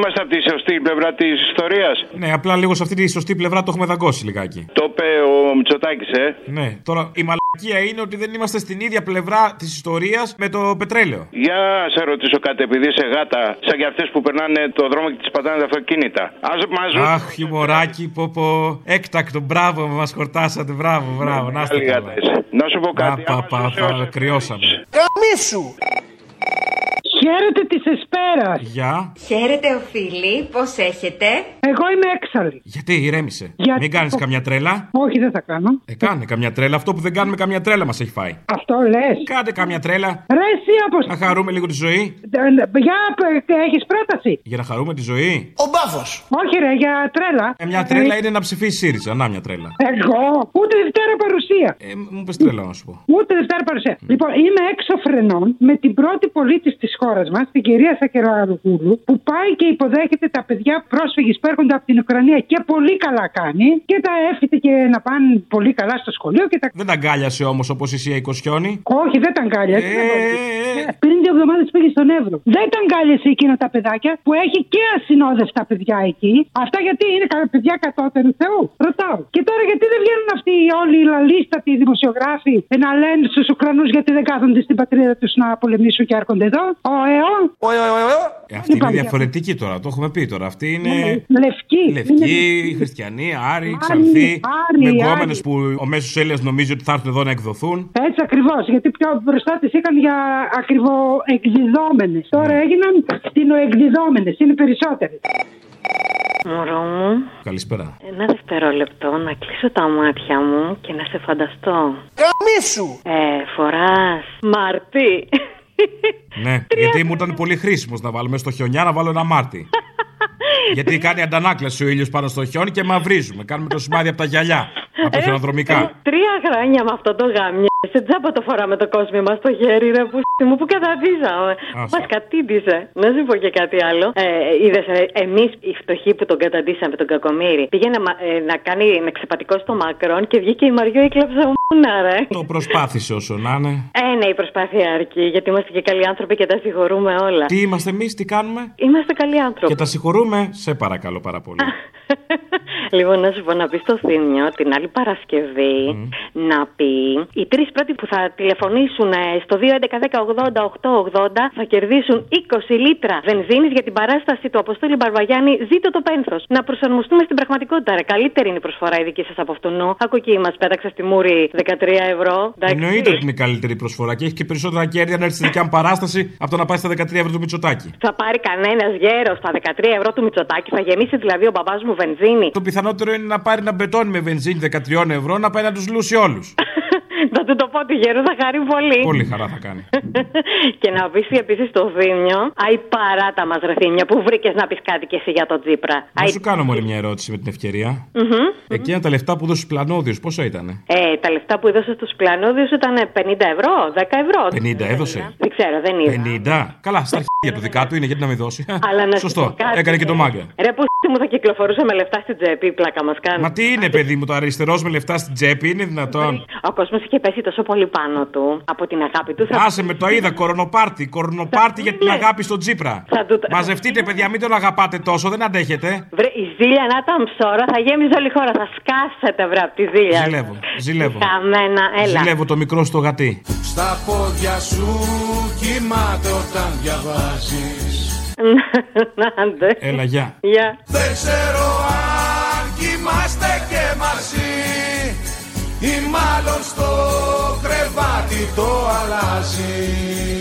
είμαστε από τη σωστή πλευρά της ιστορίας.
Ναι, απλά λίγο σε αυτή τη σωστή πλευρά το έχουμε δαγκώσει λιγάκι.
Το είπε ο Μητσοτάκης, ε.
Ναι, τώρα η μαλακία είναι ότι δεν είμαστε στην ίδια πλευρά της ιστορίας με το πετρέλαιο.
Για να σε ρωτήσω κάτι, επειδή είσαι γάτα, σαν και αυτές που περνάνε το δρόμο και τις πατάνε τα αυτοκίνητα. Α μας
Αχ, χιμωράκι, πω πω. Έκτακτο, μπράβο, μας χορτάσατε. Μπράβο, μπράβο. Να είστε
Καλή
καλά.
γάτα είσαι. Να σου πω κάτι.
Πα, πα, θα κρυώσαμε.
Καμίσου!
Χαίρετε της Εσπέρας.
Γεια.
Χαίρετε, οφείλει. Πώς έχετε;
Εγώ είμαι έξαλλη.
Γιατί ηρέμησε;
Γιατί-
Μην κάνεις καμιά τρέλα.
Όχι, δεν θα κάνω.
Ε, κάνε καμιά τρέλα. Αυτό που δεν κάνουμε καμιά τρέλα μας έχει φάει.
Αυτό λες.
Κάντε καμιά τρέλα.
Ρε, εσύ όπω.
Να χαρούμε λίγο τη ζωή.
Για έχεις πρόταση;
Για να χαρούμε τη ζωή.
Ο μπάφος.
Όχι, ρε, για τρέλα.
Ε, μια τρέλα είναι να ψηφίσει ΣΥΡΙΖΑ. Να μια τρέλα.
Εγώ; Ούτε Δευτέρα παρουσία.
Ε, μου πες τρέλα να σου πω.
Ούτε Δευτέρα παρουσία. Λοιπόν, είμαι έξω φρενών με την πρώτη πολίτης της χώρας μας, την κυρία Σακεραροπούλου, που πάει και υποδέχεται τα παιδιά πρόσφυγες που έρχονται από την Ουκρανία και πολύ καλά κάνει και τα εύχεται και να πάνε πολύ καλά στο σχολείο και τα.
Δεν τα αγκάλιασε όμως όπως η Σία Οικοσιόνη.
Όχι, δεν τα αγκάλιασε.
Ε,
Ε, Πριν δύο εβδομάδες πήγε στον Εύρο. Δεν τα αγκάλιασε εκείνα τα παιδάκια που έχει και ασυνόδευτα παιδιά εκεί. Αυτά γιατί είναι κα- παιδιά κατώτερου Θεού. Ρωτάω. Και τώρα γιατί δεν βγαίνουν αυτοί όλοι οι λαλίστατοι δημοσιογράφοι να λένε στους Ουκρανούς γιατί δεν κάθονται στην πατρίδα τους να πολεμήσουν και έρχονται εδώ. Ο ΕΟ.
Ε, αυτή είναι
Υπάρχει
διαφορετική τώρα. Το έχουμε πει τώρα. Αυτή είναι.
Λευκή.
Λευκή,
Είναι-
χριστιανοί, Άρη, Ξανθή.
Άρη,
Με
Άρη.
γκόμενε που ο μέσος Έλληνας νομίζει ότι θα έρθουν εδώ να εκδοθούν.
Έτσι ακριβώς. Γιατί πιο μπροστά τις είχαν για ακριβοεκδιδόμενες. Τώρα έγιναν στινοεκδιδόμενε. Είναι περισσότερες.
Μωρό μου,
Καλησπέρα.
ένα δευτερόλεπτο να κλείσω τα μάτια μου και να σε φανταστώ.
Καμίσου!
Ε, φοράς μαρτί.
Ναι, γιατί μου ήταν πολύ χρήσιμος να βάλουμε στο χιονιά να βάλω ένα μάρτι. γιατί κάνει αντανάκλαση ο ήλιος πάνω στο χιόνι και μαυρίζουμε. Κάνουμε το σημάδι από τα γυαλιά. Από τα χιονοδρομικά.
Τρία χρόνια με αυτό το γάμια Σε τζάμπα το φοράμε το κόσμο μας στο χέρι, ρε που μου που καταδίζαμε.
Άσε.
Μας κατήντησε. Να σου πω και κάτι άλλο. Ε, Είδες, εμείς οι φτωχοί που τον καταντήσαμε, τον Κακομήρη, πήγε να, μα- ε, να κάνει εξεπατικό στο Μακρόν και βγήκε η Μαριό έκλαψε μούνα, ρε.
Το προσπάθησε όσο να είναι.
Ε, ναι, η προσπάθεια αρκεί, γιατί είμαστε και καλοί άνθρωποι και τα συγχωρούμε όλα.
Τι είμαστε εμείς, τι κάνουμε;
Είμαστε καλοί άνθρωποι.
Και τα συγχωρούμε, σε παρακαλώ πάρα πολύ.
Λοιπόν, να σου πω να πεις στο Θήμιο την άλλη Παρασκευή να πει οι τρεις πρώτοι που θα τηλεφωνήσουν ε, στο 2.11.10.80.880 θα κερδίσουν 20 λίτρα βενζίνης για την παράσταση του Αποστόλη Μπαρβαγιάννη Ζήτω το πένθος. Να προσαρμοστούμε στην πραγματικότητα, ρε. Καλύτερη είναι η προσφορά η δική σας από αυτού. Ακού εκεί μας πέταξε στη Μούρη 13 ευρώ. Εντάξει.
Εννοείται ότι είναι η καλύτερη προσφορά και έχει και περισσότερα κέρδη αν έρθει στη δικιά μου παράσταση από το να πάει στα 13 ευρώ του Μητσοτάκη.
Θα πάρει κανένας γέρος στα 13 ευρώ του Μητσοτάκη, θα γεμίσει δηλαδή ο μπαμπάς μου βενζίνη.
Το πιθανότερο είναι να πάρει ένα μπετόνι με βενζίνη 13 ευρώ να πάει να τους λούσει όλους.
θα του το πω του γέρου, θα χαρεί πολύ.
Πολύ χαρά θα κάνει.
και να πεις επίσης στο Δήμιο, αϊ παράτα μας ρε Θήμιο, που βρήκες να πεις κάτι και εσύ για τον Τζίπρα.
Να σου κάνω μόλι μια ερώτηση με την ευκαιρία.
Μμμ.
Εκείνα τα λεφτά που δώσει στου πλανόδιου, πόσα ήταν.
Ε, τα λεφτά που έδωσε στου πλανόδιου ήταν 50 ευρώ, 10 ευρώ.
50 έδωσε;
Δεν ξέρω, δεν είδα.
50. Καλά, στα αρχεία του δικά του είναι, γιατί να μην δώσει.
Αλλά να σου
Σωστό.
πω κάτι,
Έκανε και το
ε.
μάγκα.
Ρε, που μου θα κυκλοφορούσε με λεφτά στην τσέπη, η πλάκα μας κάνει.
Μα τι είναι, παιδί μου, το αριστερός με λεφτά στην τσέπη, είναι δυνατόν;
Ο κόσμος είχε πέσει τόσο πολύ πάνω του από την αγάπη του. Θα...
Άσε με το είδα, κορονοπάρτι. Κορονοπάρτι για την αγάπη στον Τζίπρα.
Θα του...
Μαζευτείτε, παιδιά, μην τον αγαπάτε τόσο, δεν αντέχετε.
Βρε, η ζήλια να ήταν ψώρα, θα γέμιζε όλη η χώρα. Θα σκάσετε, βρε, από τη ζήλια.
Ζηλεύω, ζηλεύω.
Καμένα, έλα.
Ζηλεύω το μικρό στο γατί.
Στα πόδια σου κοιμάται όταν διαβάζεις
Άντε.
Έλα, γεια.
Γεια.
Δεν ξέρω αν κοιμάστε και μαζί ή μάλλον στο κρεβάτι το αλλάζεις.